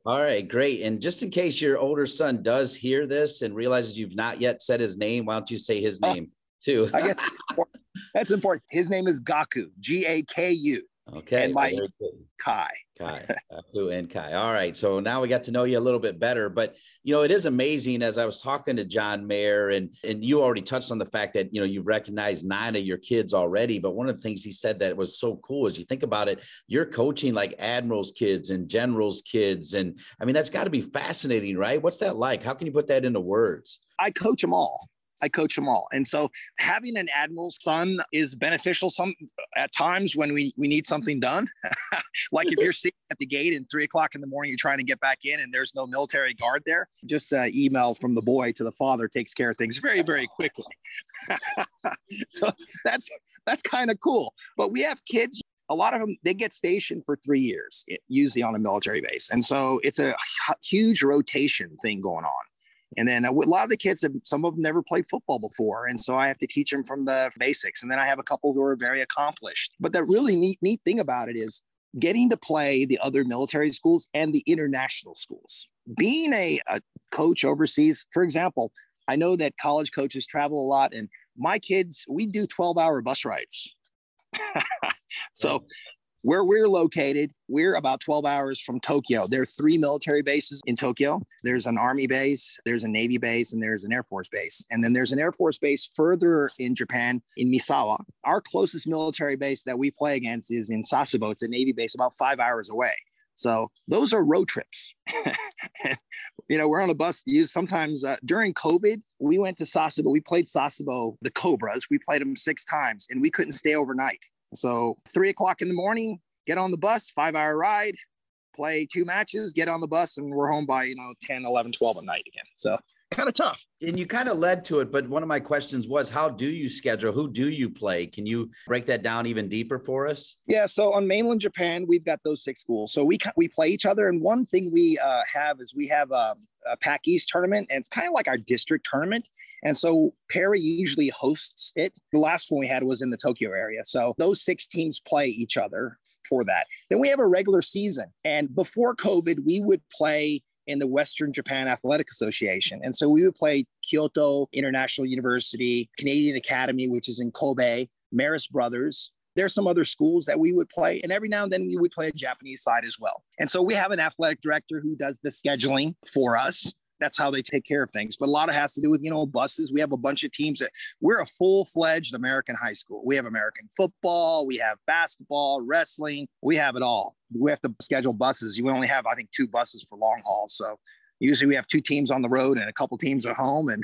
All right, great. And just in case your older son does hear this and realizes you've not yet said his name, why don't you say his oh, name too? I guess *laughs* that's important. His name is Gaku, G A K U. Okay. And my Kai. Kai, Apu and Kai. All right. So now we got to know you a little bit better. But you know, it is amazing as I was talking to John Mayer, and and you already touched on the fact that you know you've recognized nine of your kids already. But one of the things he said that was so cool is you think about it, you're coaching like admirals kids and generals kids. And I mean, that's got to be fascinating, right? What's that like? How can you put that into words? I coach them all. I coach them all. And so having an admiral's son is beneficial some at times when we, we need something done. *laughs* like if you're sitting at the gate and three o'clock in the morning, you're trying to get back in and there's no military guard there, just uh, email from the boy to the father takes care of things very, very quickly. *laughs* so that's, that's kind of cool. But we have kids a lot of them they get stationed for three years usually on a military base and so it's a huge rotation thing going on and then uh, a lot of the kids have, some of them never played football before. And so I have to teach them from the basics. And then I have a couple who are very accomplished. But the really neat, neat thing about it is getting to play the other military schools and the international schools. Being a, a coach overseas, for example, I know that college coaches travel a lot, and my kids, we do 12 hour bus rides. *laughs* so where we're located, we're about 12 hours from Tokyo. There are three military bases in Tokyo. There's an army base, there's a navy base, and there's an air force base. And then there's an air force base further in Japan in Misawa. Our closest military base that we play against is in Sasebo. It's a navy base about five hours away. So those are road trips. *laughs* you know, we're on a bus. Use sometimes uh, during COVID, we went to Sasebo. We played Sasebo, the Cobras. We played them six times, and we couldn't stay overnight. So three o'clock in the morning, get on the bus, five hour ride, play two matches, get on the bus, and we're home by, you know, 10, 11, 12 at night again. So kind of tough. And you kind of led to it, but one of my questions was how do you schedule? Who do you play? Can you break that down even deeper for us? Yeah, so on mainland Japan, we've got those six schools. So we we play each other, and one thing we uh, have is we have a, a Pac East tournament, and it's kind of like our district tournament. And so Perry usually hosts it. The last one we had was in the Tokyo area. So those six teams play each other for that. Then we have a regular season. And before COVID, we would play in the Western Japan Athletic Association. And so we would play Kyoto International University, Canadian Academy, which is in Kobe, Marist Brothers. There's some other schools that we would play, and every now and then we would play a Japanese side as well. And so we have an athletic director who does the scheduling for us that's how they take care of things. But a lot of has to do with, you know, buses. We have a bunch of teams that we're a full fledged American high school. We have American football, we have basketball, wrestling, we have it all. We have to schedule buses. You only have, I think, two buses for long haul. So usually we have two teams on the road and a couple teams at home. And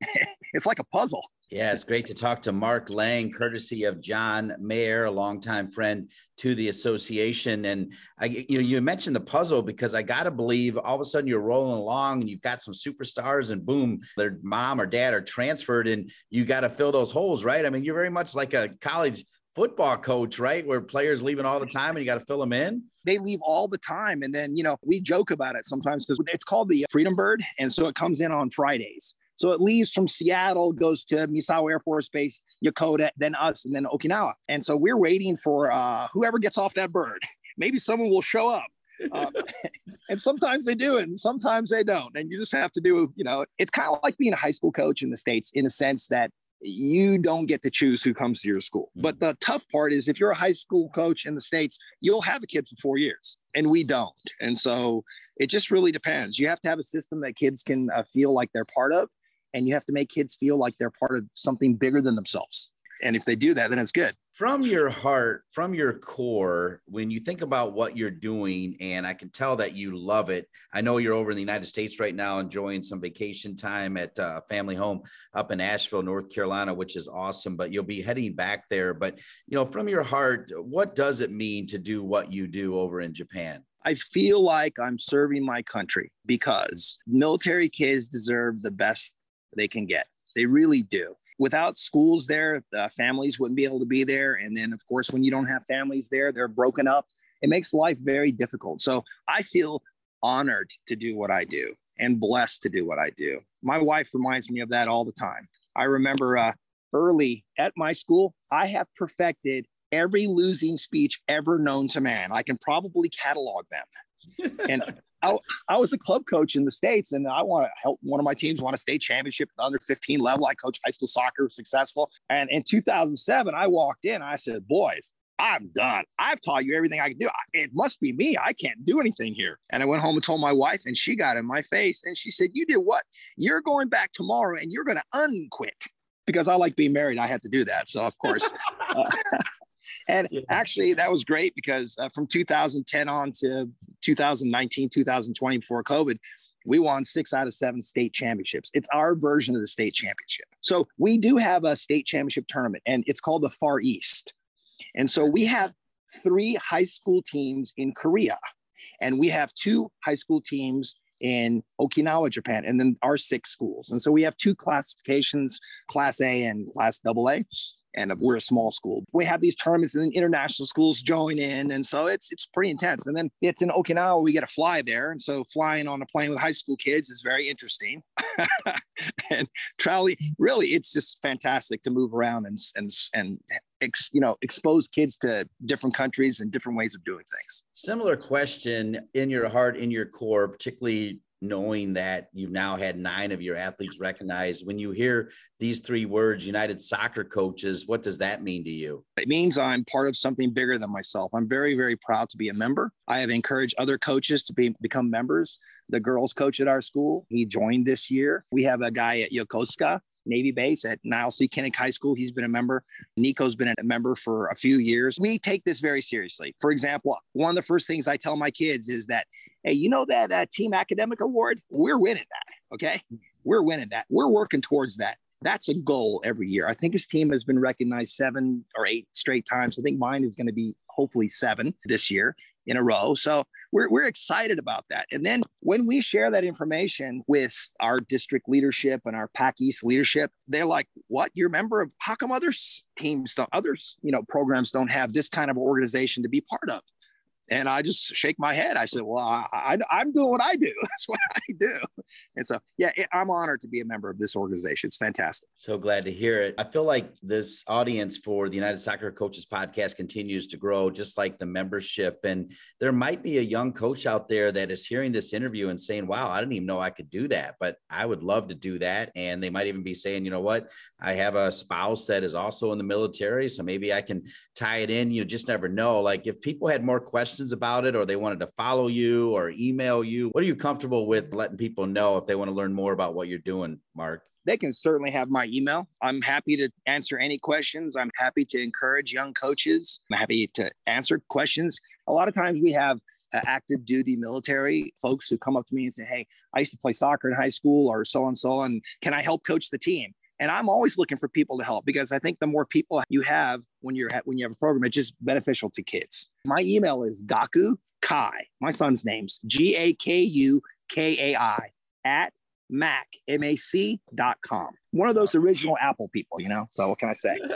*laughs* it's like a puzzle. Yeah, it's great to talk to Mark Lang, courtesy of John Mayer, a longtime friend to the association. And I, you know, you mentioned the puzzle because I got to believe all of a sudden you're rolling along and you've got some superstars, and boom, their mom or dad are transferred, and you got to fill those holes, right? I mean, you're very much like a college football coach, right? Where players leaving all the time and you got to fill them in. They leave all the time. And then, you know, we joke about it sometimes because it's called the Freedom Bird. And so it comes in on Fridays. So it leaves from Seattle, goes to Misawa Air Force Base, Yokota, then us, and then Okinawa. And so we're waiting for uh, whoever gets off that bird. *laughs* Maybe someone will show up. uh, *laughs* and sometimes they do and sometimes they don't and you just have to do you know it's kind of like being a high school coach in the states in a sense that you don't get to choose who comes to your school but the tough part is if you're a high school coach in the states you'll have a kid for four years and we don't and so it just really depends you have to have a system that kids can uh, feel like they're part of and you have to make kids feel like they're part of something bigger than themselves. And if they do that, then it's good. From your heart, from your core, when you think about what you're doing, and I can tell that you love it. I know you're over in the United States right now enjoying some vacation time at a uh, family home up in Asheville, North Carolina, which is awesome, but you'll be heading back there. But, you know, from your heart, what does it mean to do what you do over in Japan? I feel like I'm serving my country because military kids deserve the best they can get. They really do. Without schools there, the families wouldn't be able to be there. And then, of course, when you don't have families there, they're broken up. It makes life very difficult. So I feel honored to do what I do and blessed to do what I do. My wife reminds me of that all the time. I remember uh, early at my school, I have perfected every losing speech ever known to man. I can probably catalog them. And I, I was a club coach in the States and I want to help one of my teams won a state championship at under 15 level. I coach high school soccer, successful. And in 2007, I walked in, I said, boys, I'm done. I've taught you everything I can do. It must be me. I can't do anything here. And I went home and told my wife, and she got in my face and she said, You did what? You're going back tomorrow and you're going to unquit because I like being married. I had to do that. So, of course. *laughs* uh, and yeah. actually, that was great because uh, from 2010 on to 2019, 2020, before COVID, we won six out of seven state championships. It's our version of the state championship. So we do have a state championship tournament, and it's called the Far East. And so we have three high school teams in Korea, and we have two high school teams in Okinawa, Japan, and then our six schools. And so we have two classifications, Class A and Class AA and uh, we're a small school. We have these tournaments and then international schools join in. And so it's it's pretty intense. And then it's in Okinawa, we get to fly there. And so flying on a plane with high school kids is very interesting. *laughs* and Trolley, really, it's just fantastic to move around and and and ex, you know expose kids to different countries and different ways of doing things. Similar question in your heart, in your core, particularly knowing that you've now had nine of your athletes recognized. When you hear these three words, United Soccer Coaches, what does that mean to you? It means I'm part of something bigger than myself. I'm very, very proud to be a member. I have encouraged other coaches to be, become members. The girls coach at our school, he joined this year. We have a guy at Yokosuka Navy base at Niles C. Kinnick High School. He's been a member. Nico's been a member for a few years. We take this very seriously. For example, one of the first things I tell my kids is that hey, you know that uh, Team Academic Award? We're winning that. Okay. We're winning that. We're working towards that. That's a goal every year. I think his team has been recognized seven or eight straight times. I think mine is going to be hopefully seven this year in a row. So we're, we're excited about that. And then when we share that information with our district leadership and our PAC East leadership, they're like, what? You're a member of, how come other teams, don't, other, you know, programs don't have this kind of organization to be part of? And I just shake my head. I said, "Well, I, am doing what I do. *laughs* That's what I do." And so, yeah, it, I'm honored to be a member of this organization. It's fantastic. So glad to hear it. I feel like this audience for the United Soccer Coaches podcast continues to grow, just like the membership. And there might be a young coach out there that is hearing this interview and saying, "Wow, I didn't even know I could do that, but I would love to do that." And they might even be saying, "You know what? I have a spouse that is also in the military, so maybe I can tie it in." You just never know. Like if people had more questions questions about it or they wanted to follow you or email you, what are you comfortable with letting people know if they want to learn more about what you're doing, Mark? They can certainly have my email. I'm happy to answer any questions. I'm happy to encourage young coaches. I'm happy to answer questions. A lot of times we have uh, active duty military folks who come up to me and say, Hey, I used to play soccer in high school or so and so, and can I help coach the team? And I'm always looking for people to help because I think the more people you have when you're when you have a program, it's just beneficial to kids. My email is Gaku Kai. My son's name's G A K U K A I at mac mac dot com. One of those original apple people you know? So what can i say? *laughs*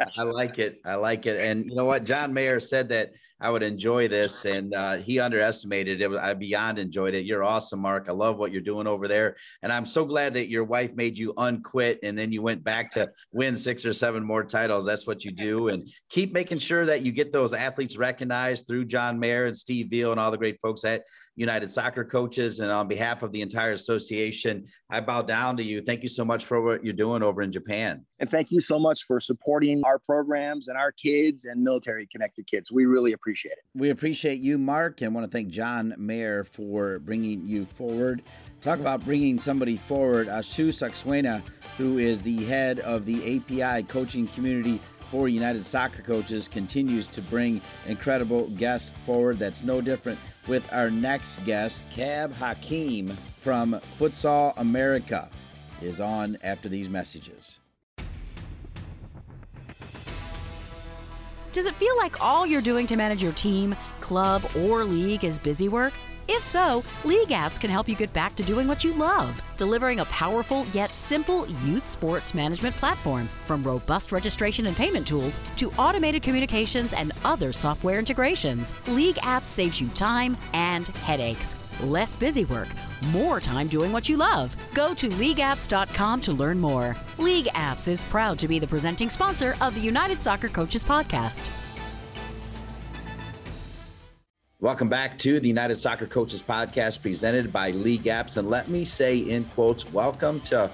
I, I, like it. I like it. And you know what? John mayer said that i would enjoy this and uh, he underestimated it. I beyond enjoyed it. You're awesome mark. I love what you're doing over there. And i'm so glad that your wife made you unquit and then you went back to win six or seven more titles. That's what you do. And keep making sure that you get those athletes recognized through john mayer and steve veal and all the great folks at United Soccer Coaches. And on behalf of the entire association, I bow down to you. Thank you so much for what you're doing over in Japan. And thank you so much for supporting our programs and our kids and military connected kids. We really appreciate it. We appreciate you, Mark, and want to thank John Mayer for bringing you forward. Talk about bringing somebody forward. Ashu Saxena, who is the head of the API coaching community for United Soccer Coaches, continues to bring incredible guests forward. That's no different with our next guest, Cab Hakeem from Futsal America, is on after these messages. Does it feel like all you're doing to manage your team, club, or league is busy work? If so, League Apps can help you get back to doing what you love, delivering a powerful yet simple youth sports management platform. From robust registration and payment tools to automated communications and other software integrations, League Apps saves you time and headaches. Less busy work, more time doing what you love. Go to leagueapps.com to learn more. League Apps is proud to be the presenting sponsor of the United Soccer Coaches Podcast. Welcome back to the United Soccer Coaches Podcast presented by League Apps. And let me say, in quotes, welcome to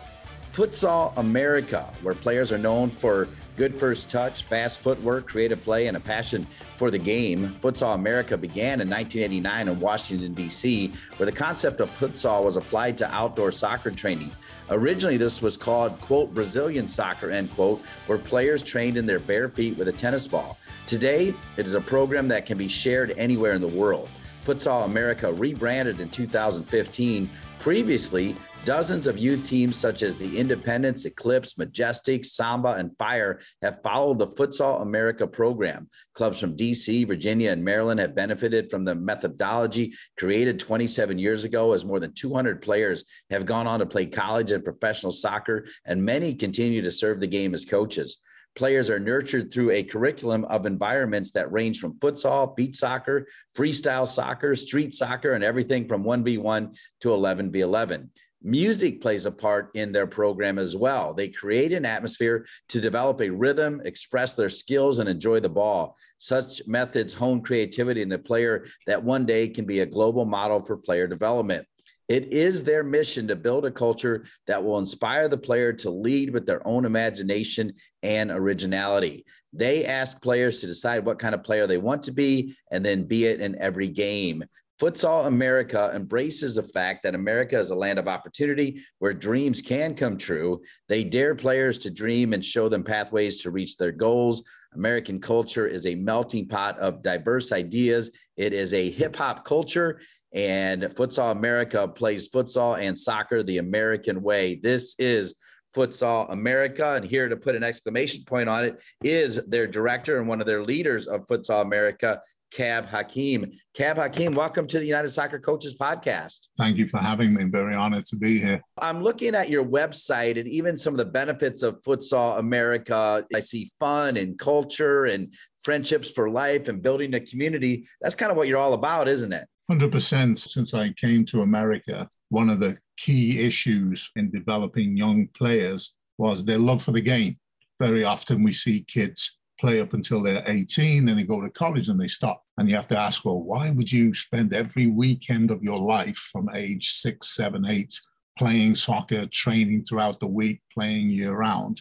Futsal America, where players are known for Good first touch, fast footwork, creative play, and a passion for the game. Futsal America began in 1989 in Washington, D.C., where the concept of futsal was applied to outdoor soccer training. Originally, this was called, quote, Brazilian soccer, end quote, where players trained in their bare feet with a tennis ball. Today, it is a program that can be shared anywhere in the world. Futsal America rebranded in 2015. Previously, dozens of youth teams such as the Independence, Eclipse, Majestic, Samba, and Fire have followed the Futsal America program. Clubs from DC, Virginia, and Maryland have benefited from the methodology created 27 years ago, as more than 200 players have gone on to play college and professional soccer, and many continue to serve the game as coaches. Players are nurtured through a curriculum of environments that range from futsal, beach soccer, freestyle soccer, street soccer, and everything from 1v1 to 11v11. Music plays a part in their program as well. They create an atmosphere to develop a rhythm, express their skills, and enjoy the ball. Such methods hone creativity in the player that one day can be a global model for player development. It is their mission to build a culture that will inspire the player to lead with their own imagination and originality. They ask players to decide what kind of player they want to be and then be it in every game. Futsal America embraces the fact that America is a land of opportunity where dreams can come true. They dare players to dream and show them pathways to reach their goals. American culture is a melting pot of diverse ideas. It is a hip hop culture and Futsal America plays futsal and soccer the American way. This is Futsal America. And here to put an exclamation point on it is their director and one of their leaders of Futsal America, Cab Hakim. Cab Hakim, welcome to the United Soccer Coaches Podcast. Thank you for having me. Very honored to be here. I'm looking at your website and even some of the benefits of Futsal America. I see fun and culture and friendships for life and building a community. That's kind of what you're all about, isn't it? 100% since I came to America, one of the key issues in developing young players was their love for the game. Very often we see kids play up until they're 18, then they go to college and they stop. And you have to ask, well, why would you spend every weekend of your life from age six, seven, eight playing soccer, training throughout the week, playing year round?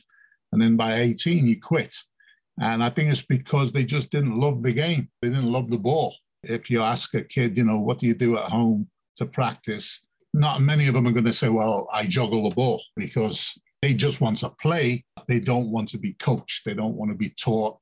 And then by 18, you quit. And I think it's because they just didn't love the game. They didn't love the ball. If you ask a kid, you know, what do you do at home to practice? Not many of them are going to say, well, I juggle the ball because they just want to play. They don't want to be coached. They don't want to be taught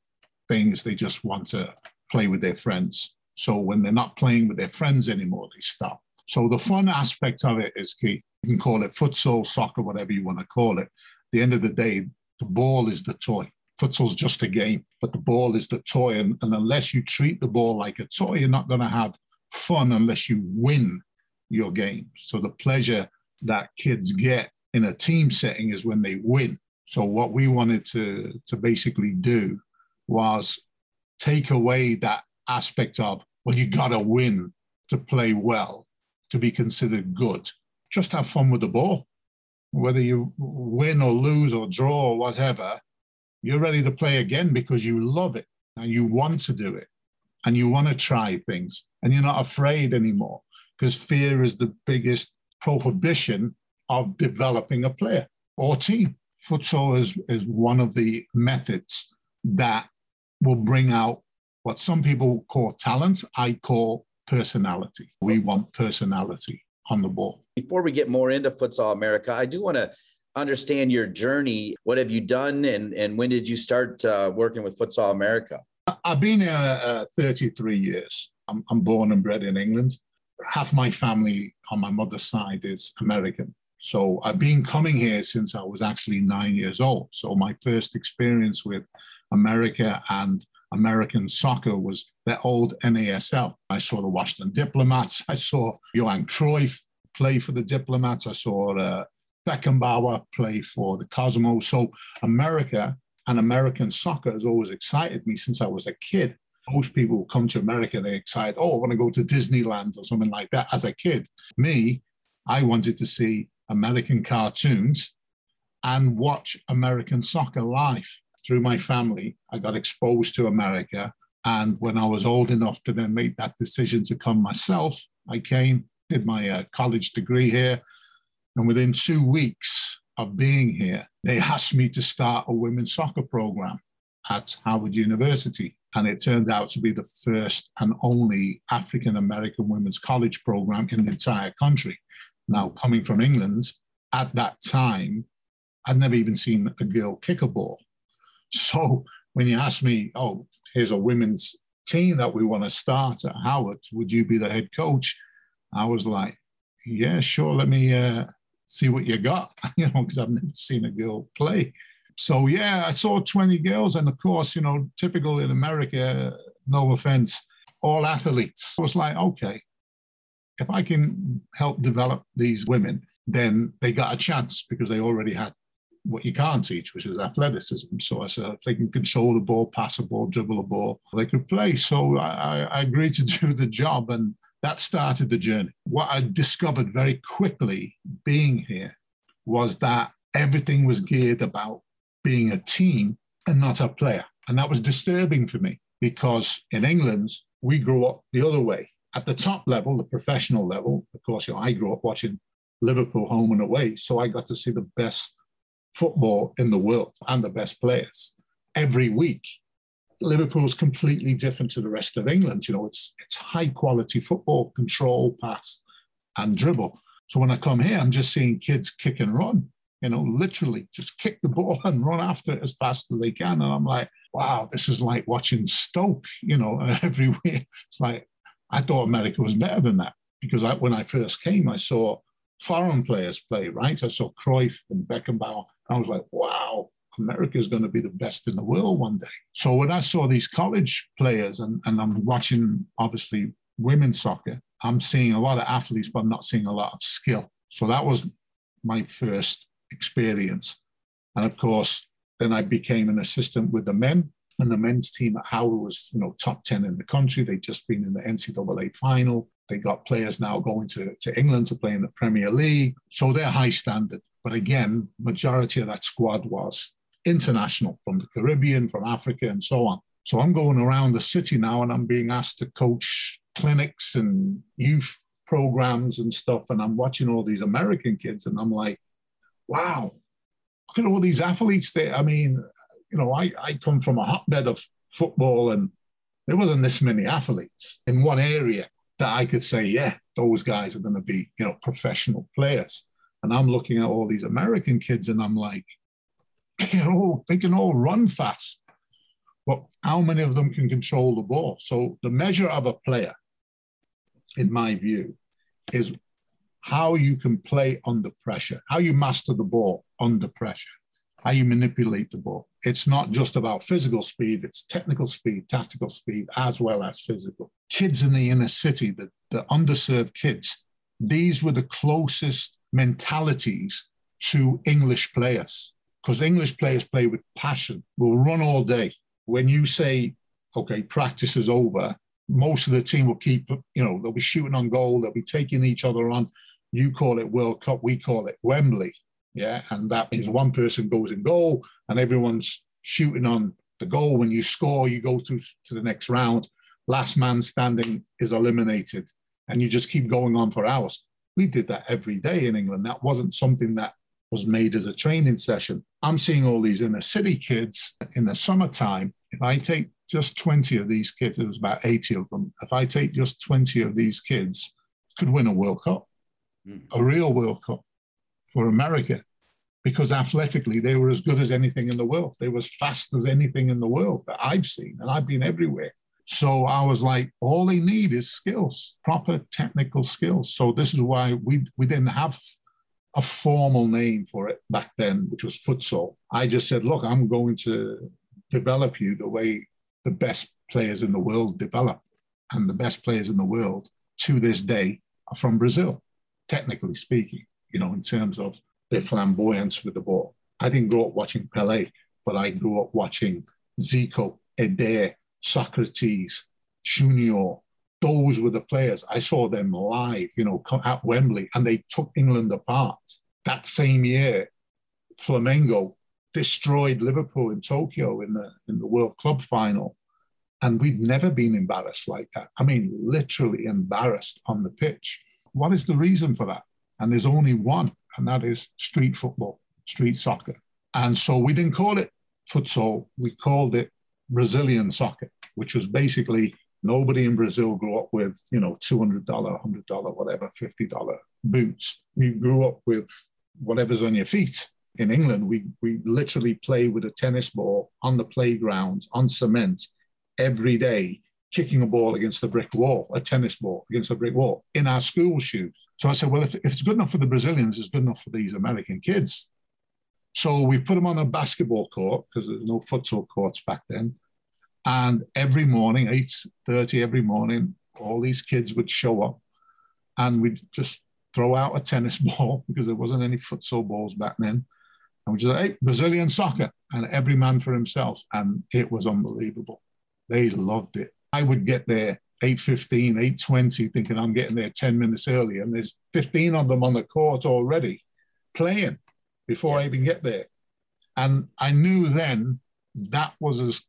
things. They just want to play with their friends. So when they're not playing with their friends anymore, they stop. So the fun aspect of it is key. You can call it futsal, soccer, whatever you want to call it. At the end of the day, the ball is the toy futsal's just a game, but the ball is the toy. And, and unless you treat the ball like a toy, you're not going to have fun unless you win your game. So the pleasure that kids get in a team setting is when they win. So what we wanted to, to basically do was take away that aspect of, well, you got to win to play well, to be considered good. Just have fun with the ball. Whether you win or lose or draw or whatever, you're ready to play again because you love it and you want to do it and you want to try things and you're not afraid anymore because fear is the biggest prohibition of developing a player or team. Futsal is, is one of the methods that will bring out what some people call talent. I call personality. We want personality on the ball. Before we get more into Futsal America, I do want to understand your journey. What have you done, and and when did you start uh, working with Futsal America? I've been here uh, 33 years. I'm, I'm born and bred in England. Half my family on my mother's side is American. So I've been coming here since I was actually nine years old. So my first experience with America and American soccer was the old NASL. I saw the Washington Diplomats. *laughs* I saw Johan Cruyff play for the Diplomats. I saw uh, Beckenbauer play for the Cosmos. So America and American soccer has always excited me since I was a kid. Most people come to America, they excite, oh, I want to go to Disneyland or something like that as a kid. Me, I wanted to see American cartoons and watch American soccer live. Through my family, I got exposed to America. And when I was old enough to then make that decision to come myself, I came, did my uh, college degree here, and within two weeks, of being here, they *laughs* asked me to start a women's soccer program at Howard University. And it turned out to be the first and only African American women's college program in the entire country. Now, coming from England, at that time, I'd never even seen a girl kick a ball. So when you asked me, oh, here's a women's team that we want to start at Howard, would you be the head coach? I was like, yeah, sure. Let me uh, see what you got, *laughs* you know, because I've never seen a girl play. So yeah, I saw 20 girls, and of course, you know, typical in America, no offense, all athletes. I was like, okay, if I can help develop these women, then they got a chance because they already had what you can't teach, which is athleticism. So I said, if they can control the ball, pass a ball, dribble a ball, they could play. So I, I agreed to *laughs* do the job. And that started the journey. What I discovered very quickly being here was that everything was geared about being a team and not a player. And that was disturbing for me because in England, we grew up the other way. At the top level, the professional level, of course, you know, I grew up watching Liverpool home and away. So I got to see the best football in the world and the best players every week. Liverpool's completely different to the rest of England. You know, it's it's high quality football, control, pass, and dribble. So when I come here, I'm just seeing kids kick and run. You know, literally just kick the ball *laughs* and run after it as fast as they can. And I'm like, wow, this is like watching Stoke. You know, *laughs* every week. It's like I thought America was better than that because I, when I first came, I saw foreign players play. Right, I saw Cruyff and Beckenbauer. And I was like, wow, America is going to be the best in the world one day. So when I saw these college players and, and I'm watching, obviously, women's soccer, I'm seeing a lot of athletes, but I'm not seeing a lot of skill. So that was my first experience. And of course, then I became an assistant with the men. And the men's team at Howard was, you know, top 10 in the country. They'd just been in the NCAA final. They got players now going to, to England to play in the Premier League. So they're high standard. But again, majority of that squad was international from the Caribbean, from Africa, and so on. So I'm going around the city now and I'm being asked to coach clinics and youth programs and stuff. And I'm watching all these American kids and I'm like, wow, look at all these athletes there. I mean, you know, I, I come from a hotbed of football and there wasn't this many athletes in one area that I could say, yeah, those guys are going to be, you know, professional players. And I'm looking at all these American kids and I'm like, they all they can all run fast. But how many of them can control the ball? So the measure of a player, in my view, is how you can play under pressure, how you master the ball under pressure, how you manipulate the ball. It's not just about physical speed, it's technical speed, tactical speed, as well as physical. Kids in the inner city, the, the underserved kids, these were the closest mentalities to English players because English players play with passion, will run all day. When you say, okay, practice is over, most of the team will keep, you know, they'll be shooting on goal, they'll be taking each other on. You call it World Cup, we call it Wembley. Yeah. And that means one person goes in goal and everyone's shooting on the goal. When you score, you go through to the next round. Last man standing is eliminated. And you just keep going on for hours. We did that every day in England. That wasn't something that was made as a training session. I'm seeing all these inner city kids in the summertime. If I take just 20 of these kids, it was about 80 of them. If I take just 20 of these kids, could win a World Cup, mm. a real World Cup for America, because athletically they were as good as anything in the world. They were as fast as anything in the world that I've seen, and I've been everywhere. So I was like, all they need is skills, proper technical skills. So this is why we we didn't have a formal name for it back then, which was futsal. I just said, look, I'm going to develop you the way the best players in the world develop. And the best players in the world to this day are from Brazil, technically speaking, you know, in terms of their flamboyance with the ball. I didn't grow up watching Pele, but I grew up watching Zico, Eder, Socrates, Junior, those were the players. I saw them live, you know, at Wembley, and they took England apart. That same year, Flamengo destroyed Liverpool in Tokyo in the in the World Club final. And we've never been embarrassed like that. I mean, literally embarrassed on the pitch. What is the reason for that? And there's only one, and that is street football. street soccer. And so we didn't call it futsal, we called it Brazilian soccer, which was basically nobody in Brazil grew up with, you know, $200, $100, whatever, $50 boots. We grew up with whatever's on your feet. In England, we, we literally play with a tennis ball on the playground, on cement, every day, kicking a ball against a brick wall, a tennis ball against a brick wall in our school shoes. So I said, well, if, if it's good enough for the Brazilians, it's good enough for these American kids. So we put them on a basketball court because there's no futsal courts back then. And every morning, 8.30 every morning, all these kids would show up and we'd just throw out a tennis *laughs* ball because there wasn't any futsal balls back then. And we just hey, Brazilian soccer and every man for himself. And it was unbelievable. They loved it. I would get there 8.15, 8.20, thinking I'm getting there 10 minutes early. And there's 15 of them on the court already playing before yeah. I even get there. And I knew then that was as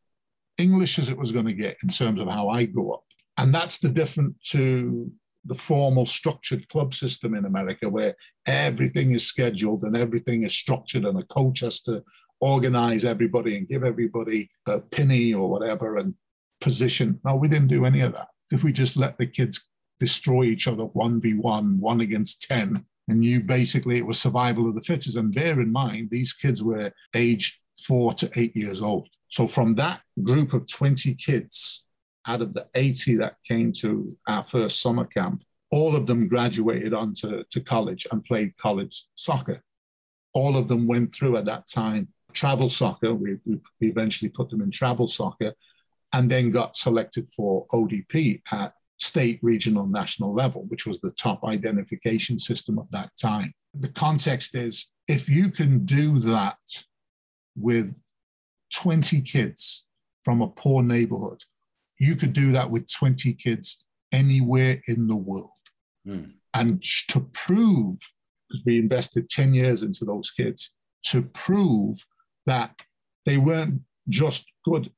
English as it was going to get in terms of how I grew up. And that's the difference to the formal structured club system in America, where everything is scheduled and everything is structured, and a coach has to organize everybody and give everybody a penny or whatever and position. No, we didn't do any of that. If we just let the kids destroy each other 1v1, one against 10, and you basically, it was survival of the fittest. And bear in mind, these kids were aged four to eight years old. So from that group of 20 kids out of the 80 that came to our first summer camp, all of them graduated on to, to college and played college soccer. All of them went through at that time travel soccer. We, we eventually put them in travel soccer and then got selected for ODP at state, regional, national level, which was the top identification system of that time. The context is if you can do that with 20 kids from a poor neighborhood, you could do that with 20 kids anywhere in the world. Mm. And to prove, because we invested 10 years into those kids, to prove that they weren't just good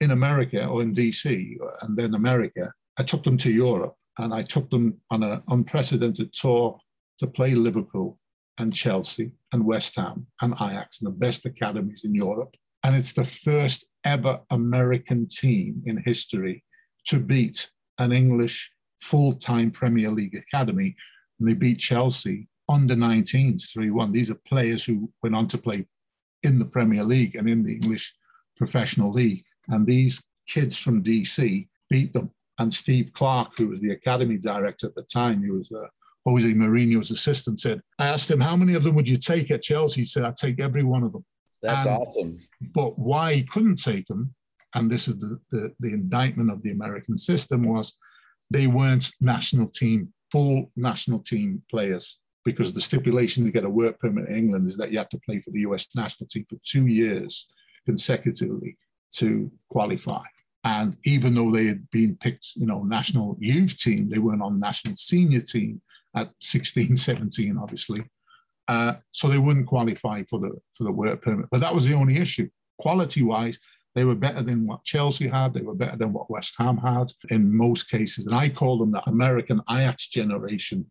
in America or in DC and then America, I took them to Europe and I took them on an unprecedented tour to play Liverpool and Chelsea and West Ham and Ajax and the best academies in Europe. And it's the first ever American team in history to beat an English full time Premier League academy. And they beat Chelsea under 19s 3 1. These are players who went on to play in the Premier League and in the English professional league. And these kids from DC beat them. And Steve Clarke, who was the academy director at the time, he was uh, Jose Mourinho's assistant, said, I asked him, how many of them would you take at Chelsea? He said, I'd take every one of them. That's and, awesome. But why he couldn't take them, and this is the, the, the indictment of the American system, was they weren't national team, full national team players because the stipulation to get a work permit in England is that you have to play for the US national team for two years consecutively to qualify. And even though they had been picked, you know, national youth team, they weren't on national senior team at 16, *laughs* 17, obviously. Uh, so they wouldn't qualify for the for the work permit. But that was the only issue. Quality wise, they were better than what Chelsea had. They were better than what West Ham had in most cases. And I call them the American Ajax generation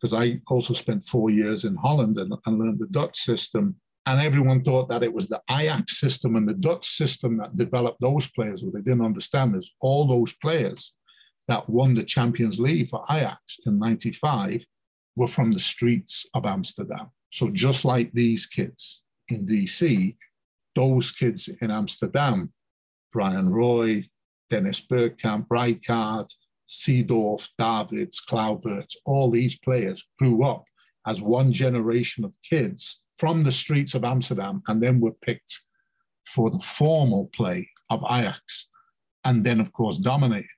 because I also spent four years in Holland and, and learned the Dutch system and everyone thought that it was the Ajax system and the Dutch system that developed those players. What they didn't understand is all those players that won the Champions League for Ajax in 95 were from the streets of Amsterdam. So just like these kids in DC, those kids in Amsterdam, Bryan Roy, Dennis Bergkamp, Rijkaard, Seedorf, Davids, Klauberts, all these players grew up as one generation of kids from the streets of Amsterdam and then were picked for the formal play of Ajax and then, of course, dominated.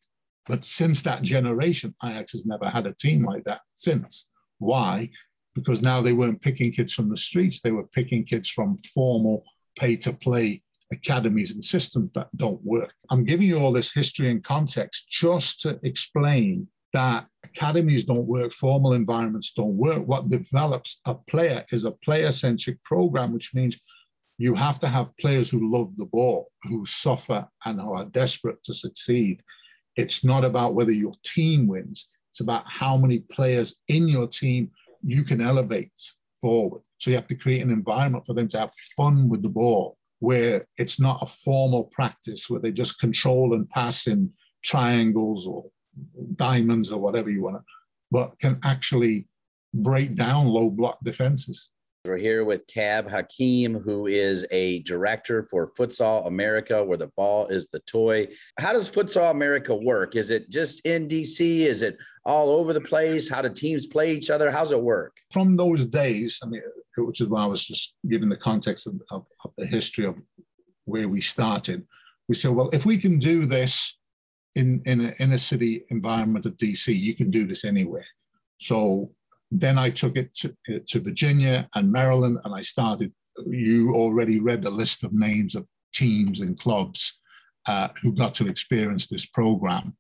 But since that generation, Ajax has never had a team like that since. Why? Because now they weren't picking kids from the streets, they were picking kids from formal pay to play academies and systems that don't work. I'm giving you all this history and context just to explain that academies don't work, formal environments don't work. What develops a player is a player centric program, which means you have to have players who love the ball, who suffer and who are desperate to succeed. It's not about whether your team wins, it's about how many players in your team you can elevate forward. So you have to create an environment for them to have fun with the ball, where it's not a formal practice where they just control and pass in triangles or diamonds or whatever you want to, but can actually break down low block defenses. We're here with Cab Hakeem, who is a director for Futsal America, where the ball is the toy. How does Futsal America work? Is it just in DC? Is it all over the place? How do teams play each other? How's it work? From those days, I mean, which is why I was just giving the context of, of, of the history of where we started. We said, well, if we can do this in, in an inner city environment of DC, you can do this anywhere. So then I took it to, to Virginia and Maryland, and I started. You already read the list of names of teams and clubs uh, who got to experience this program,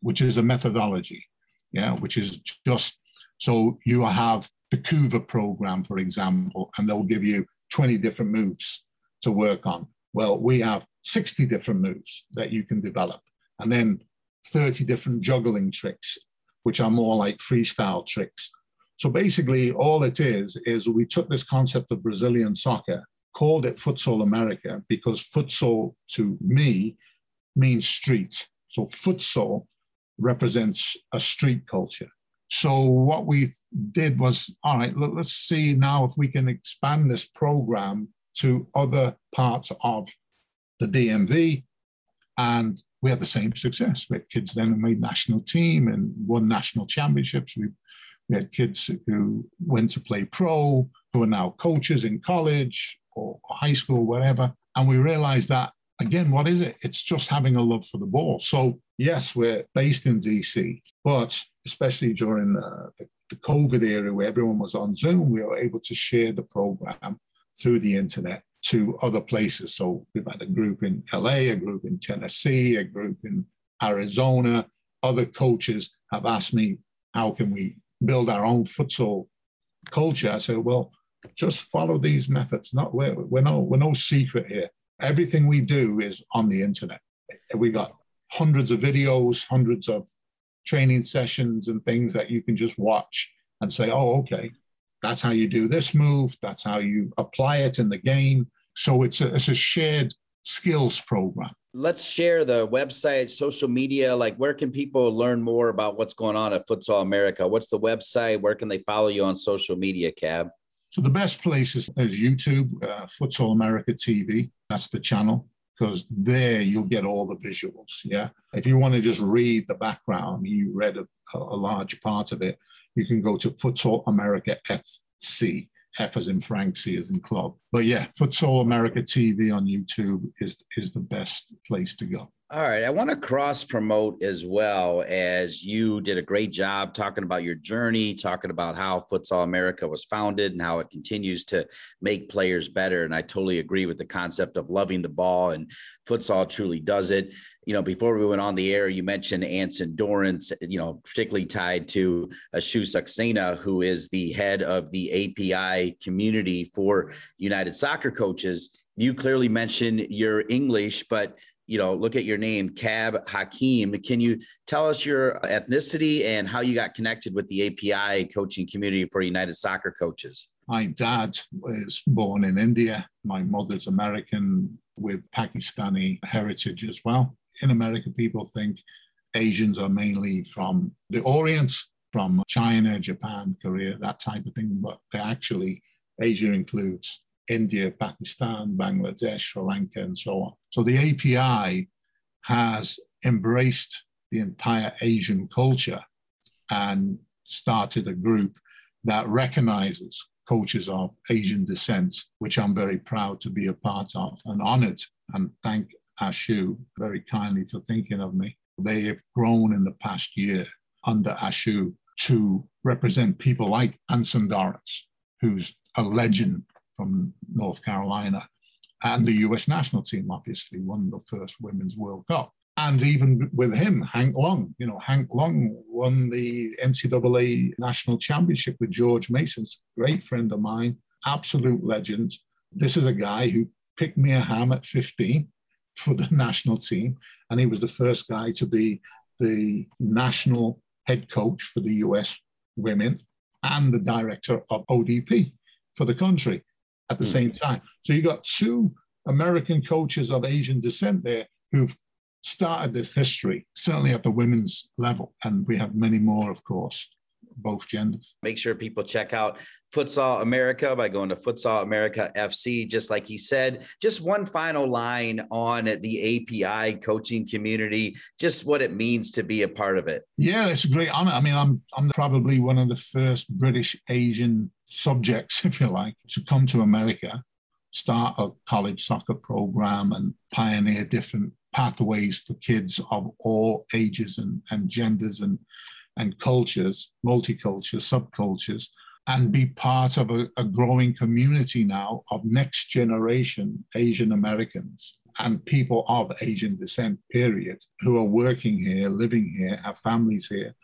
which is a methodology, yeah, which is just so you have the Coerver program, for example, and they'll give you 20 different moves to work on. Well, we have 60 different moves that you can develop, and then 30 different juggling tricks, which are more like freestyle tricks so basically, all it is, is we took this concept of Brazilian soccer, called it Futsal America, because futsal to me means street. So futsal represents a street culture. So what we did was, all right, let's see now if we can expand this program to other parts of the DMV. And we had the same success. We had kids then who made national team and won national championships. We we had kids who went to play pro, who are now coaches in college or, high school, whatever. And we realized that, again, what is it? It's just having a love for the ball. So, yes, we're based in DC, but especially during the, the COVID era where everyone was on Zoom, we were able to share the program through the internet to other places. So we've had a group in LA, a group in Tennessee, a group in Arizona. Other coaches have asked me, how can we build our own futsal culture. I said, well, just follow these methods. Not we're, we're no we're no secret here. Everything we do is on the internet. We got hundreds of videos, hundreds of training sessions and things that you can just watch and say, oh, okay, that's how you do this move. That's how you apply it in the game. So it's a, it's a shared skills program let's share the website, social media. Like, where can people learn more about what's going on at Futsal America? What's the website? Where can they follow you on social media, Cab? So the best place is, is YouTube, uh, Futsal America TV. That's the channel because there you'll get all the visuals. Yeah. If you want to just read the background, you read a, a large part of it. You can go to Futsal America FC F as in Frank, C as in club. But yeah, Futsal America TV on YouTube is is the best place to go. All right. I want to cross promote as well as you did a great job talking about your journey, talking about how Futsal America was founded and how it continues to make players better. And I totally agree with the concept of loving the ball, and futsal truly does it. You know, before we went on the air, you mentioned Anson Dorrance, you know, particularly tied to Ashu Saxena, who is the head of the API community for United Soccer Coaches. You clearly mentioned your English, but you know, look at your name, Cab Hakeem. Can you tell us your ethnicity and how you got connected with the API coaching community for United Soccer Coaches? My dad was born in India. My mother's American with Pakistani heritage as well. In America, people think Asians are mainly from the Orient, from China, Japan, Korea, that type of thing, but actually, Asia includes India, Pakistan, Bangladesh, Sri Lanka, and so on. So the API has embraced the entire Asian culture and started a group that recognizes coaches of Asian descent, which I'm very proud to be a part of and honored and thank Ashu very kindly for thinking of me. They have grown in the past year under Ashu to represent people like Anson Dorrance, who's a legend from North Carolina, and the US national team, obviously, won the first Women's World Cup. And even with him, Hank Leung, you know, Hank Leung won the NCAA national championship with George Mason's great friend of mine, absolute legend. This is a guy who picked me a ham at 15 for the *laughs* national team, and he was the first guy to be the national head coach for the US women and the director of ODP for the country at the mm. same time. So you got two American coaches of Asian descent there who've started this history, certainly at the women's level. And we have many more, of course both genders. Make sure people check out Futsal America by going to Futsal America FC. Just like he said, just one final line on the API coaching community, just what it means to be a part of it. Yeah, it's a great honor. I mean, I'm I'm probably one of the first British Asian subjects, *laughs* if you like, to come to America, start a college soccer program, and pioneer different pathways for kids of all ages and, and genders and and cultures, multicultures, subcultures, and be part of a, a growing community now of next generation Asian Americans and people of Asian descent, period, who are working here, living here, have families here,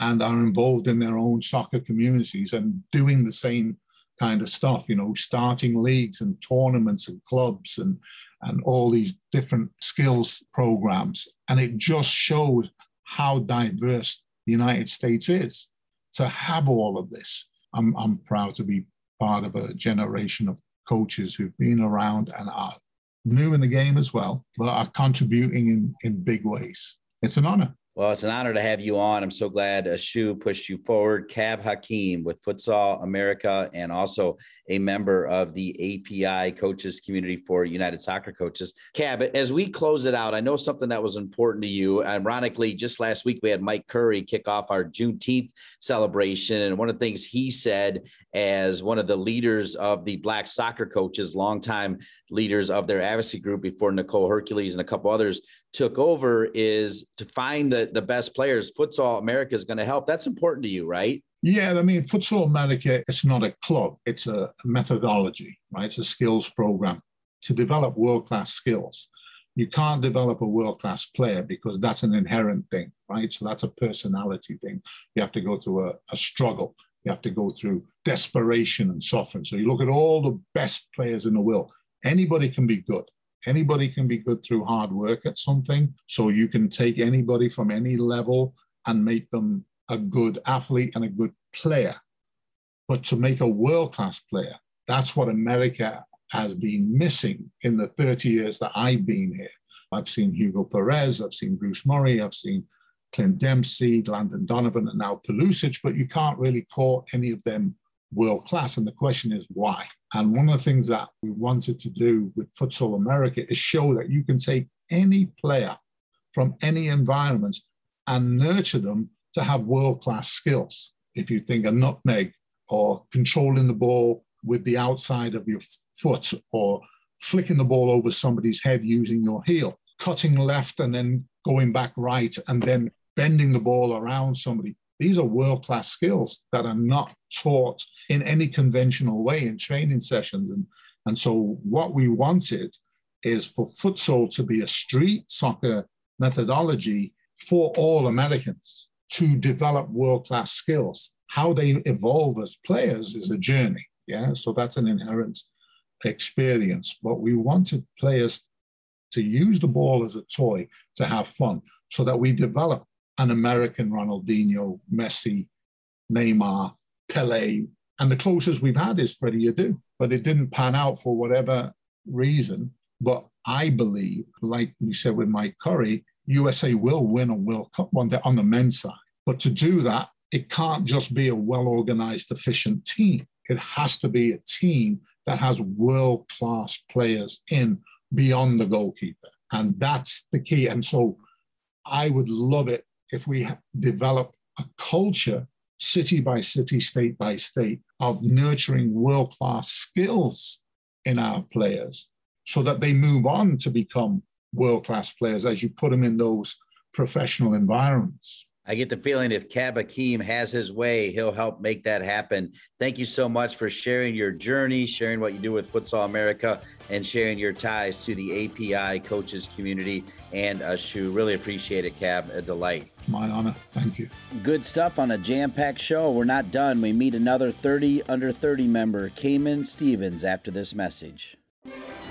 and are involved in their own soccer communities and doing the same kind of stuff, you know, starting leagues and tournaments and clubs and and all these different skills programs. And it just shows how diverse the United States is to have all of this. I'm, I'm proud to be part of a generation of coaches who've been around and are new in the game as well, but are contributing in, in big ways. It's an honor. Well, it's an honor to have you on. I'm so glad uh, Ashu pushed you forward. Cab Hakeem with Futsal America and also a member of the API coaches community for United Soccer Coaches. Cab, as we close it out, I know something that was important to you. Ironically, just last week we had Mike Curry kick off our Juneteenth celebration. And one of the things he said as one of the leaders of the Black Soccer Coaches, longtime leaders of their advocacy group before Nicole Hercules and a couple others took over, is to find the, the best players. Futsal America is going to help. That's important to you, right? Yeah, I mean, Futsal America, it's not a club, it's a methodology, right? It's a skills program to develop world class skills. You can't develop a world class player because that's an inherent thing, right? So that's a personality thing. You have to go through a, a struggle, you have to go through desperation and suffering. So you look at all the best players in the world, anybody can be good. Anybody can be good through hard work at something. So you can take anybody from any level and make them a good athlete and a good player. But to make a world class player, that's what America has been missing in the 30 years that I've been here. I've seen Hugo Perez, I've seen Bruce Murray, I've seen Clint Dempsey, Landon Donovan, and now Pulisic, but you can't really call any of them world class. And the question is why? And one of the things that we wanted to do with Futsal America is show that you can take any player from any environment and nurture them to have world class skills. If you think a nutmeg or controlling the ball with the outside of your foot or flicking the ball over somebody's head using your heel, cutting left and then going back right and then bending the ball around somebody. These are world class skills that are not taught in any conventional way in training sessions. And, and so, what we wanted is for futsal to be a street soccer methodology for all Americans to develop world class skills. How they evolve as players is a journey. Yeah. So that's an inherent experience. But we wanted players to use the ball as a toy to have fun so that we develop an American Ronaldinho, Messi, Neymar, Pele. And the closest we've had is Freddie Adu. But it didn't pan out for whatever reason. But I believe, like you said with Mike Curry, USA will win a World Cup one day on the men's side. But to do that, it can't just be a well organized, efficient team. It has to be a team that has world class players in beyond the goalkeeper. And that's the key. And so I would love it if we develop a culture, city by city, state by state, of nurturing world class skills in our players so that they move on to become world class players as you put them in those professional environments. I get the feeling if Cab Hakeem has his way, he'll help make that happen. Thank you so much for sharing your journey, sharing what you do with Futsal America, and sharing your ties to the API coaches community and Ashu. Really appreciate it, Cab. A delight. My honor. Thank you. Good stuff on a jam packed show. We're not done. We meet another 30 under 30 member, Cayman Stevens, after this message.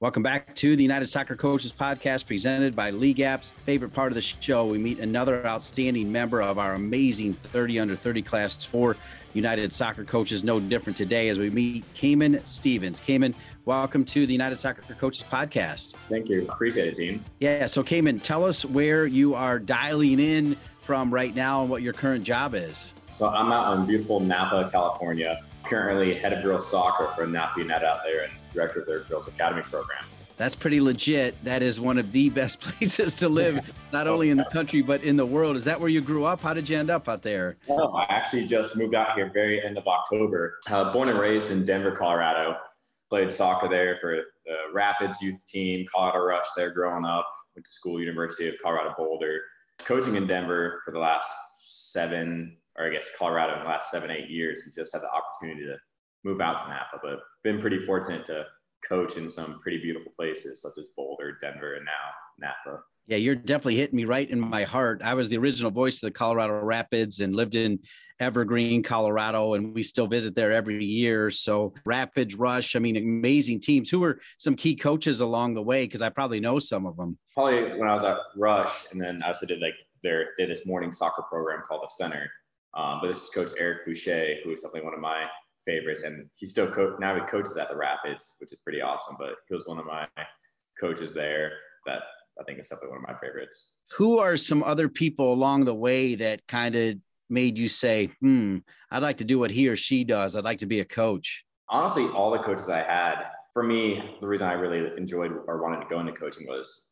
Welcome back to the United Soccer Coaches Podcast presented by League Apps. Favorite part of the show, we meet another outstanding member of our amazing 30 under 30 class for United Soccer Coaches. No different today as we meet Cayman Stevens. Cayman, welcome to the United Soccer Coaches Podcast. Thank you. Appreciate it, Dean. Yeah. So, Cayman, tell us where you are dialing in from right now and what your current job is. So, I'm out in beautiful Napa, California currently head of girls soccer for Napa United out there and director of their girls academy program. That's pretty legit. That is one of the *laughs* best places to live, *laughs* not only in the country but in the world. Is that where you grew up? How did you end up out there? Oh, I actually just moved out here very end of October. Uh, born and raised in Denver, Colorado. Played soccer there for the Rapids youth team, Colorado Rush there growing up. Went to school, University of Colorado Boulder. Coaching in Denver for the last seven, or I guess Colorado in the last seven, eight years, and just had the opportunity to move out to Napa. But been pretty fortunate to coach in some pretty beautiful places such as Boulder, Denver, and now Napa. Yeah, you're definitely hitting me right in my heart. I was the original voice of the Colorado Rapids and lived in Evergreen, Colorado, and we still visit there every year. So, Rapids, Rush, I mean, amazing teams. Who were some key coaches along the way? Because I probably know some of them. Probably when I was at Rush, and then I also did like their did this morning soccer program called the Center. Um, but this is Coach Eric Boucher, who is definitely one of my favorites, and he still co- now he coaches at the Rapids, which is pretty awesome. But he was one of my coaches there that I think is definitely one of my favorites. Who are some other people along the way that kind of made you say, "Hmm, I'd like to do what he or she does. I'd like to be a coach." Honestly, all the coaches I had, for me, the reason I really enjoyed or wanted to go into coaching was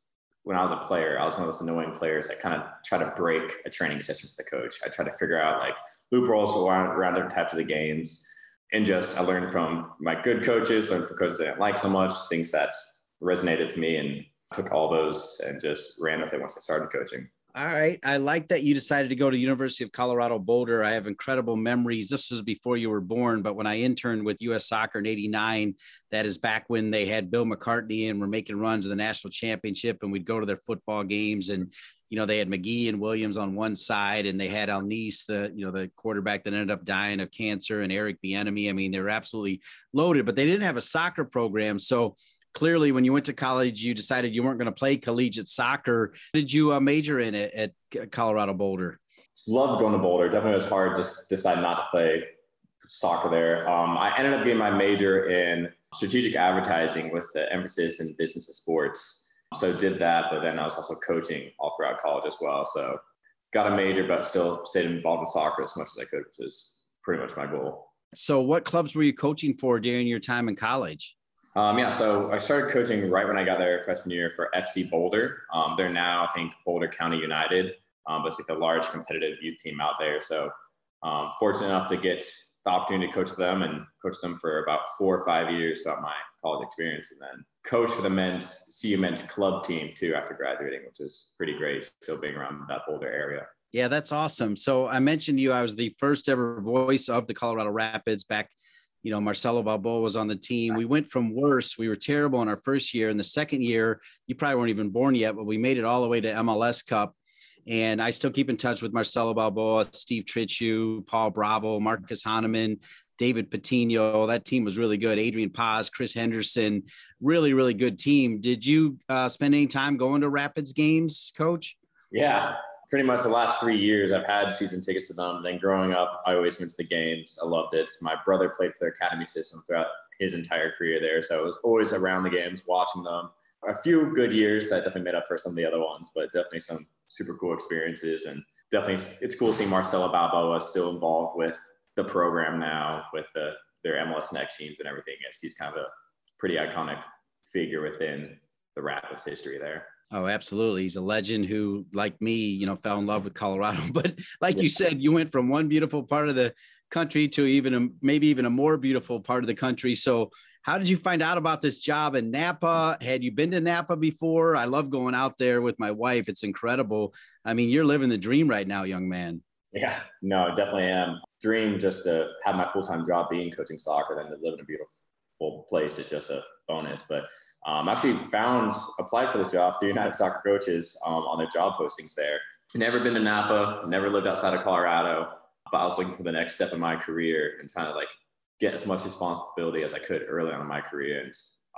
when I was a player, I was one of those annoying players that kind of try to break a training session with the coach. I try to figure out like loopholes around, around different types of the games. And just I learned from my good coaches, learned from coaches I didn't like so much, things that's resonated to me and took all those and just ran with it once I started coaching. All right. I like that you decided to go to University of Colorado Boulder. I have incredible memories. This was before you were born, but when I interned with US Soccer in 89, that is back when they had Bill McCartney and were making runs of the national championship and we'd go to their football games and you know, they had McGee and Williams on one side, and they had Aunese, the you know the quarterback that ended up dying of cancer, and Eric Bieniemy. I mean, they were absolutely loaded, but they didn't have a soccer program. So clearly when you went to college you decided you weren't going to play collegiate soccer. Did you uh, major in it at colorado boulder? Loved going to boulder. Definitely was hard to decide not to play soccer there. Um, i ended up getting my major in strategic advertising with the emphasis in business and sports so did that but then i was also coaching all throughout college as well so got a major but still stayed involved in soccer as much as i could which is pretty much my goal so what clubs were you coaching for during your time in college um, yeah, so I started coaching right when I got there freshman year for FC Boulder. Um, they're now, I think, Boulder County United, um, but it's like the large competitive youth team out there. So um, fortunate enough to get the opportunity to coach them and coach them for about four or five years throughout my college experience, and then coach for the men's CU men's club team too after graduating, which is pretty great. Still being around that Boulder area. Yeah, that's awesome. So I mentioned you, I was the first ever voice of the Colorado Rapids back you know, Marcelo Balboa was on the team. We went from worse. We were terrible in our first year. In the second year, you probably weren't even born yet, but we made it all the way to MLS Cup. And I still keep in touch with Marcelo Balboa, Steve Trittschuh, Paul Bravo, Marcus Hahnemann, David Patino. That team was really good. Adrian Paz, Chris Henderson, really, really good team. Did you uh, spend any time going to Rapids games, coach? Yeah, pretty much the last three years I've had season tickets to them. Then growing up, I always went to the games. I loved it. My brother played for their academy system throughout his entire career there. So I was always around the games, watching them. A few good years that definitely made up for some of the other ones, but definitely some super cool experiences. And definitely it's cool seeing Marcelo Balboa still involved with the program now with the, their MLS Next teams and everything. Yes, he's kind of a pretty iconic figure within the Rapids history there. Oh, absolutely. He's a legend who, like me, you know, fell in love with Colorado. *laughs* But like yeah. you said, you went from one beautiful part of the country to even a, maybe even a more beautiful part of the country. So, How did you find out about this job in Napa? Had you been to Napa before? I love going out there with my wife. It's incredible. I mean, you're living the dream right now, young man. Yeah, no, definitely am. Dream just to have my full time job being coaching soccer, than to live in a beautiful place is just a bonus. But um, actually found applied for this job through *laughs* United Soccer Coaches um, on their job postings there. Never been to Napa, never lived outside of Colorado, but I was looking for the next step in my career and trying to like get as much responsibility as I could early on in my career. And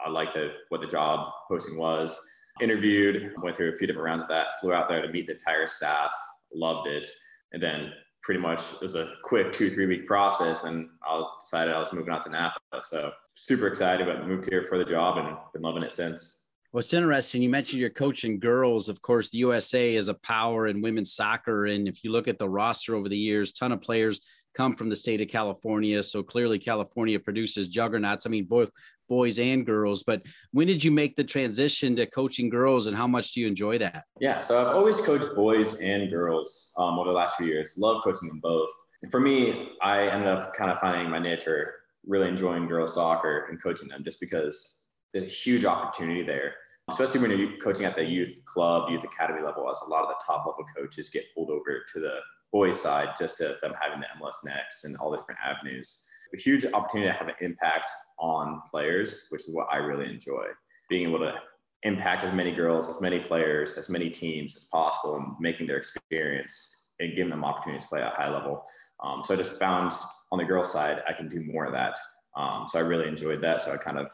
I liked the, what the job posting was. Interviewed, went through a few different rounds of that, flew out there to meet the entire staff, loved it. And then pretty much it was a quick two, three week process. And I decided I was moving out to Napa. So super excited, but moved here for the job and been loving it since. What's interesting, you mentioned you're coaching girls. Of course, the USA is a power in women's soccer. And if you look at the roster over the years, ton of players come from the state of California. So clearly, California produces juggernauts. I mean, both boys and girls. But when did you make the transition to coaching girls, and how much do you enjoy that? Yeah, so I've always coached boys and girls um, over the last few years. Love coaching them both. For me, I ended up kind of finding my niche or really enjoying girls soccer and coaching them just because there's a huge opportunity there especially when you're coaching at the youth club, youth academy level, as a lot of the top level coaches get pulled over to the boys side just to them having the MLS next and all the different avenues. A huge opportunity to have an impact on players, which is what I really enjoy. Being able to impact as many girls, as many players, as many teams as possible, and making their experience and giving them opportunities to play at a high level. Um, so I just found on the girls' side, I can do more of that. Um, so I really enjoyed that. So I kind of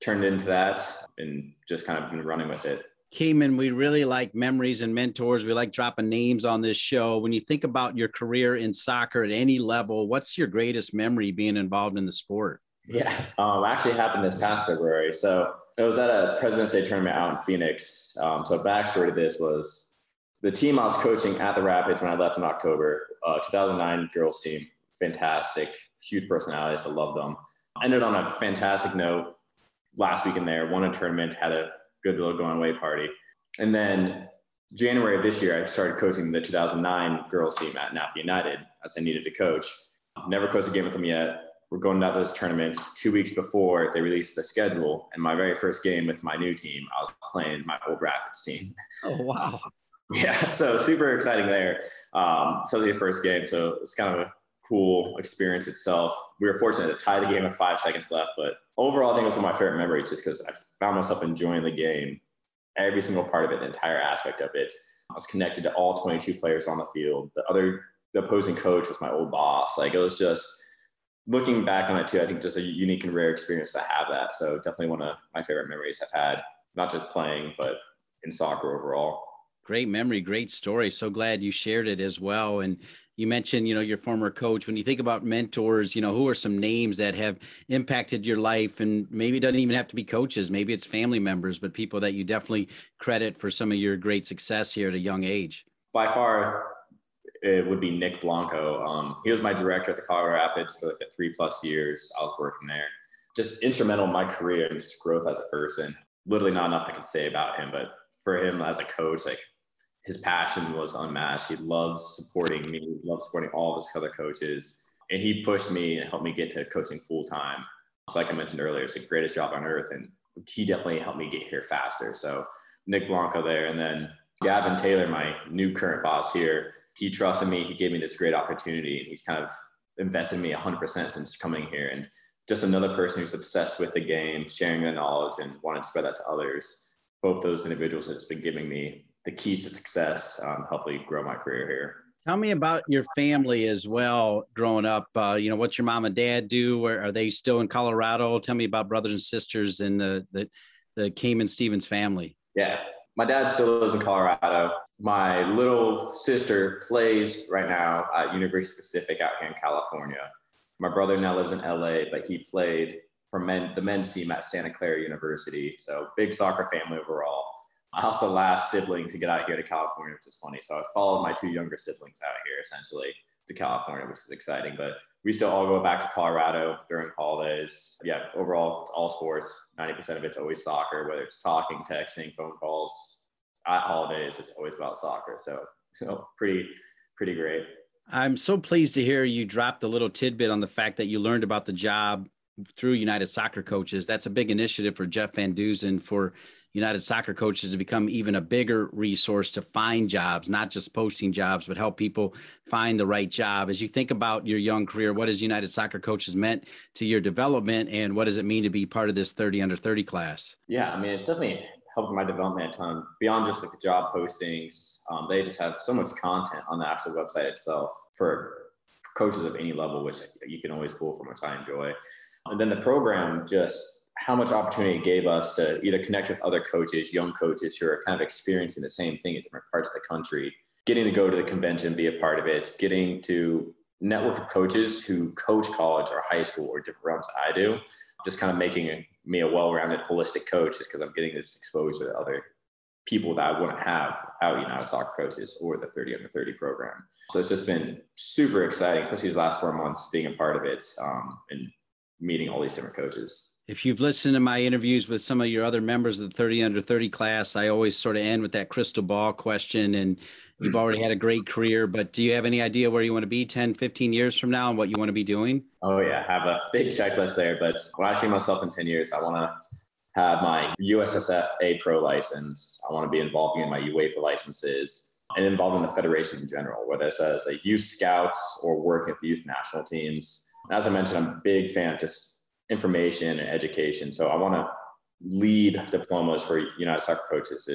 turned into that and just kind of been running with it. Cayman, we really like memories and mentors. We like dropping names on this show. When you think about your career in soccer at any level, what's your greatest memory being involved in the sport? Yeah, um, actually happened this past February. So it was at a President's Day tournament out in Phoenix. Um, so backstory to this was the team I was coaching at the Rapids when I left in October, uh, 2009 girls team, fantastic, huge personalities. I love them. Ended on a fantastic note last week in there, won a tournament, had a good little going away party. And then January of this year, I started coaching the 2009 girls team at Napa United as I needed to coach. Never coached a game with them yet. We're going down to this tournament two weeks before they released the schedule. And my very first game with my new team, I was playing my old Rapids team. *laughs* Oh, wow. *laughs* yeah. So super exciting there. Um, so it was the first game. So it's kind of a cool experience itself. We were fortunate to tie the game with five seconds left, but overall, I think it was one of my favorite memories just because I found myself enjoying the game, every single part of it, the entire aspect of it. I was connected to all 22 players on the field. The other, the opposing coach was my old boss. Like it was just looking back on it too. I think just a unique and rare experience to have that. So definitely one of my favorite memories I've had, not just playing, but in soccer overall. Great memory, great story. So glad you shared it as well. And you mentioned you know your former coach. When you think about mentors you know who are some names that have impacted your life? And maybe it doesn't even have to be coaches. Maybe it's family members but people that you definitely credit for some of your great success here at a young age. By far it would be nick blanco. Um, he was my director at the colorado rapids for like the three plus years. I was working there. Just instrumental in my career and just growth as a person. Literally not enough i can say about him but for him as a coach like his passion was unmatched. He loves supporting me, he loves supporting all of his other coaches. And he pushed me and helped me get to coaching full time. So, like I mentioned earlier, it's the greatest job on earth. And he definitely helped me get here faster. So, Nick Blanco there. And then Gavin Taylor, my new current boss here, he trusted me. He gave me this great opportunity. And he's kind of invested in me 100% since coming here. And just another person who's obsessed with the game, sharing the knowledge, and wanting to spread that to others. Both those individuals have just been giving me the keys to success, um, hopefully grow my career here. Tell me about your family as well growing up. Uh, you know, what's your mom and dad do? Or are they still in Colorado? Tell me about brothers and sisters in the, the, the Cayman Stevens family. Yeah. My dad still lives in Colorado. My little sister plays right now at University Pacific out here in California. My brother now lives in LA, but he played for men, the men's team at Santa Clara University. So big soccer family overall. I was the last sibling to get out here to California, which is funny. So I followed my two younger siblings out here essentially to California, which is exciting. But we still all go back to Colorado during holidays. Yeah, overall, it's all sports. 90% of it's always soccer, whether it's talking, texting, phone calls. At holidays, it's always about soccer. So, so pretty, pretty great. I'm so pleased to hear you dropped a little tidbit on the fact that you learned about the job through United Soccer Coaches. That's a big initiative for Jeff Van Duzen for United Soccer Coaches to become even a bigger resource to find jobs, not just posting jobs, but help people find the right job. As you think about your young career, what has United Soccer Coaches meant to your development and what does it mean to be part of this 30 under 30 class? Yeah, I mean, it's definitely helped my development a ton beyond just like the job postings. Um, they just have so much content on the actual website itself for coaches of any level, which you can always pull from, which I enjoy. And then the program just how much opportunity it gave us to either connect with other coaches, young coaches who are kind of experiencing the same thing in different parts of the country, getting to go to the convention, be a part of it, getting to network of coaches who coach college or high school or different realms I do, just kind of making me a well-rounded holistic coach just because I'm getting this exposure to other people that I wouldn't have without United Soccer Coaches or the 30 under 30 program. So it's just been super exciting, especially these last four months being a part of it um, and meeting all these different coaches. If you've listened to my interviews with some of your other members of the 30 under 30 class, I always sort of end with that crystal ball question. And you've mm. already had a great career, but do you have any idea where you want to be 10, 15 years from now and what you want to be doing? Oh, yeah, I have a big checklist there. But when I see myself in 10 years, I want to have my USSF A Pro license. I want to be involved in my UEFA licenses and involved in the federation in general, whether it's as a youth scouts or working the youth national teams. And as I mentioned, I'm a big fan of just information and education. So I want to lead diplomas for United Soccer coaches,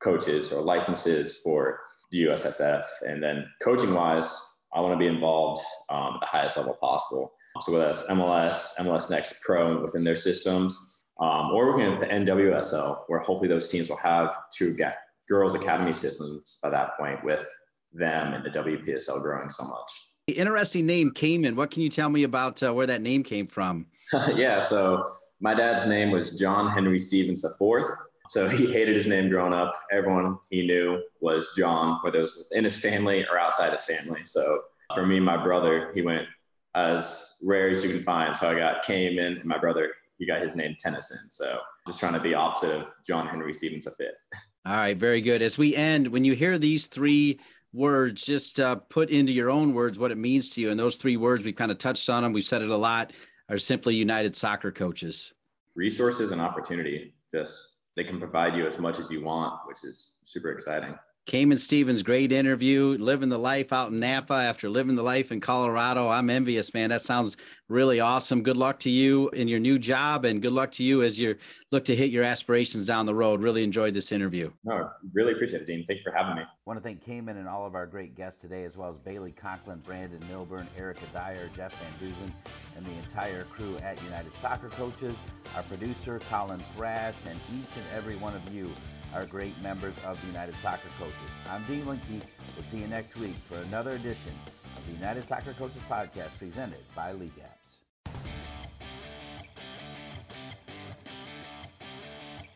coaches or licenses for the USSF. And then coaching wise, I want to be involved um, at the highest level possible. So whether that's MLS, MLS Next Pro within their systems, um, or working at the NWSL, where hopefully those teams will have true get girls academy systems by that point with them and the WPSL growing so much. Interesting name, Cayman. What can you tell me about uh, where that name came from? *laughs* yeah, so my dad's name was John Henry Stevens IV. So he hated his name growing up. Everyone he knew was John, whether it was in his family or outside his family. So for me, my brother, he went as rare as you can find. So I got Cayman, and my brother, he got his name Tennyson. So just trying to be opposite of John Henry Stevens V. *laughs* All right, very good. As we end, when you hear these three words, just uh, put into your own words what it means to you. And those three words, we've kind of touched on them. We've said it a lot are simply United Soccer coaches? Resources and opportunity. Just they can provide you as much as you want, which is super exciting. Cayman Stevens, great interview. Living the life out in Napa after living the life in Colorado. I'm envious, man. That sounds really awesome. Good luck to you in your new job, and good luck to you as you look to hit your aspirations down the road. Really enjoyed this interview. No, really appreciate it, Dean. Thanks for having me. I want to thank Cayman and all of our great guests today, as well as Bailey Conklin, Brandon Milburn, Erica Dyer, Jeff Van Duzen, and the entire crew at United Soccer Coaches, our producer, Colin Thrash, and each and every one of you are great members of the United Soccer Coaches. I'm Dean Linke. We'll see you next week for another edition of the United Soccer Coaches Podcast presented by League Apps.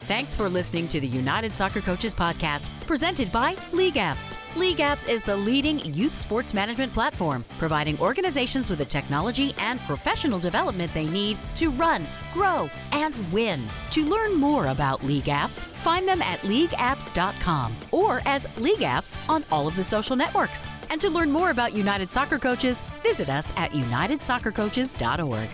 Thanks for listening to the United Soccer Coaches Podcast, presented by League Apps. League Apps is the leading youth sports management platform, providing organizations with the technology and professional development they need to run, grow, and win. To learn more about League Apps, find them at leagueapps.com or as League Apps on all of the social networks. And to learn more about United Soccer Coaches, visit us at unitedsoccercoaches.org.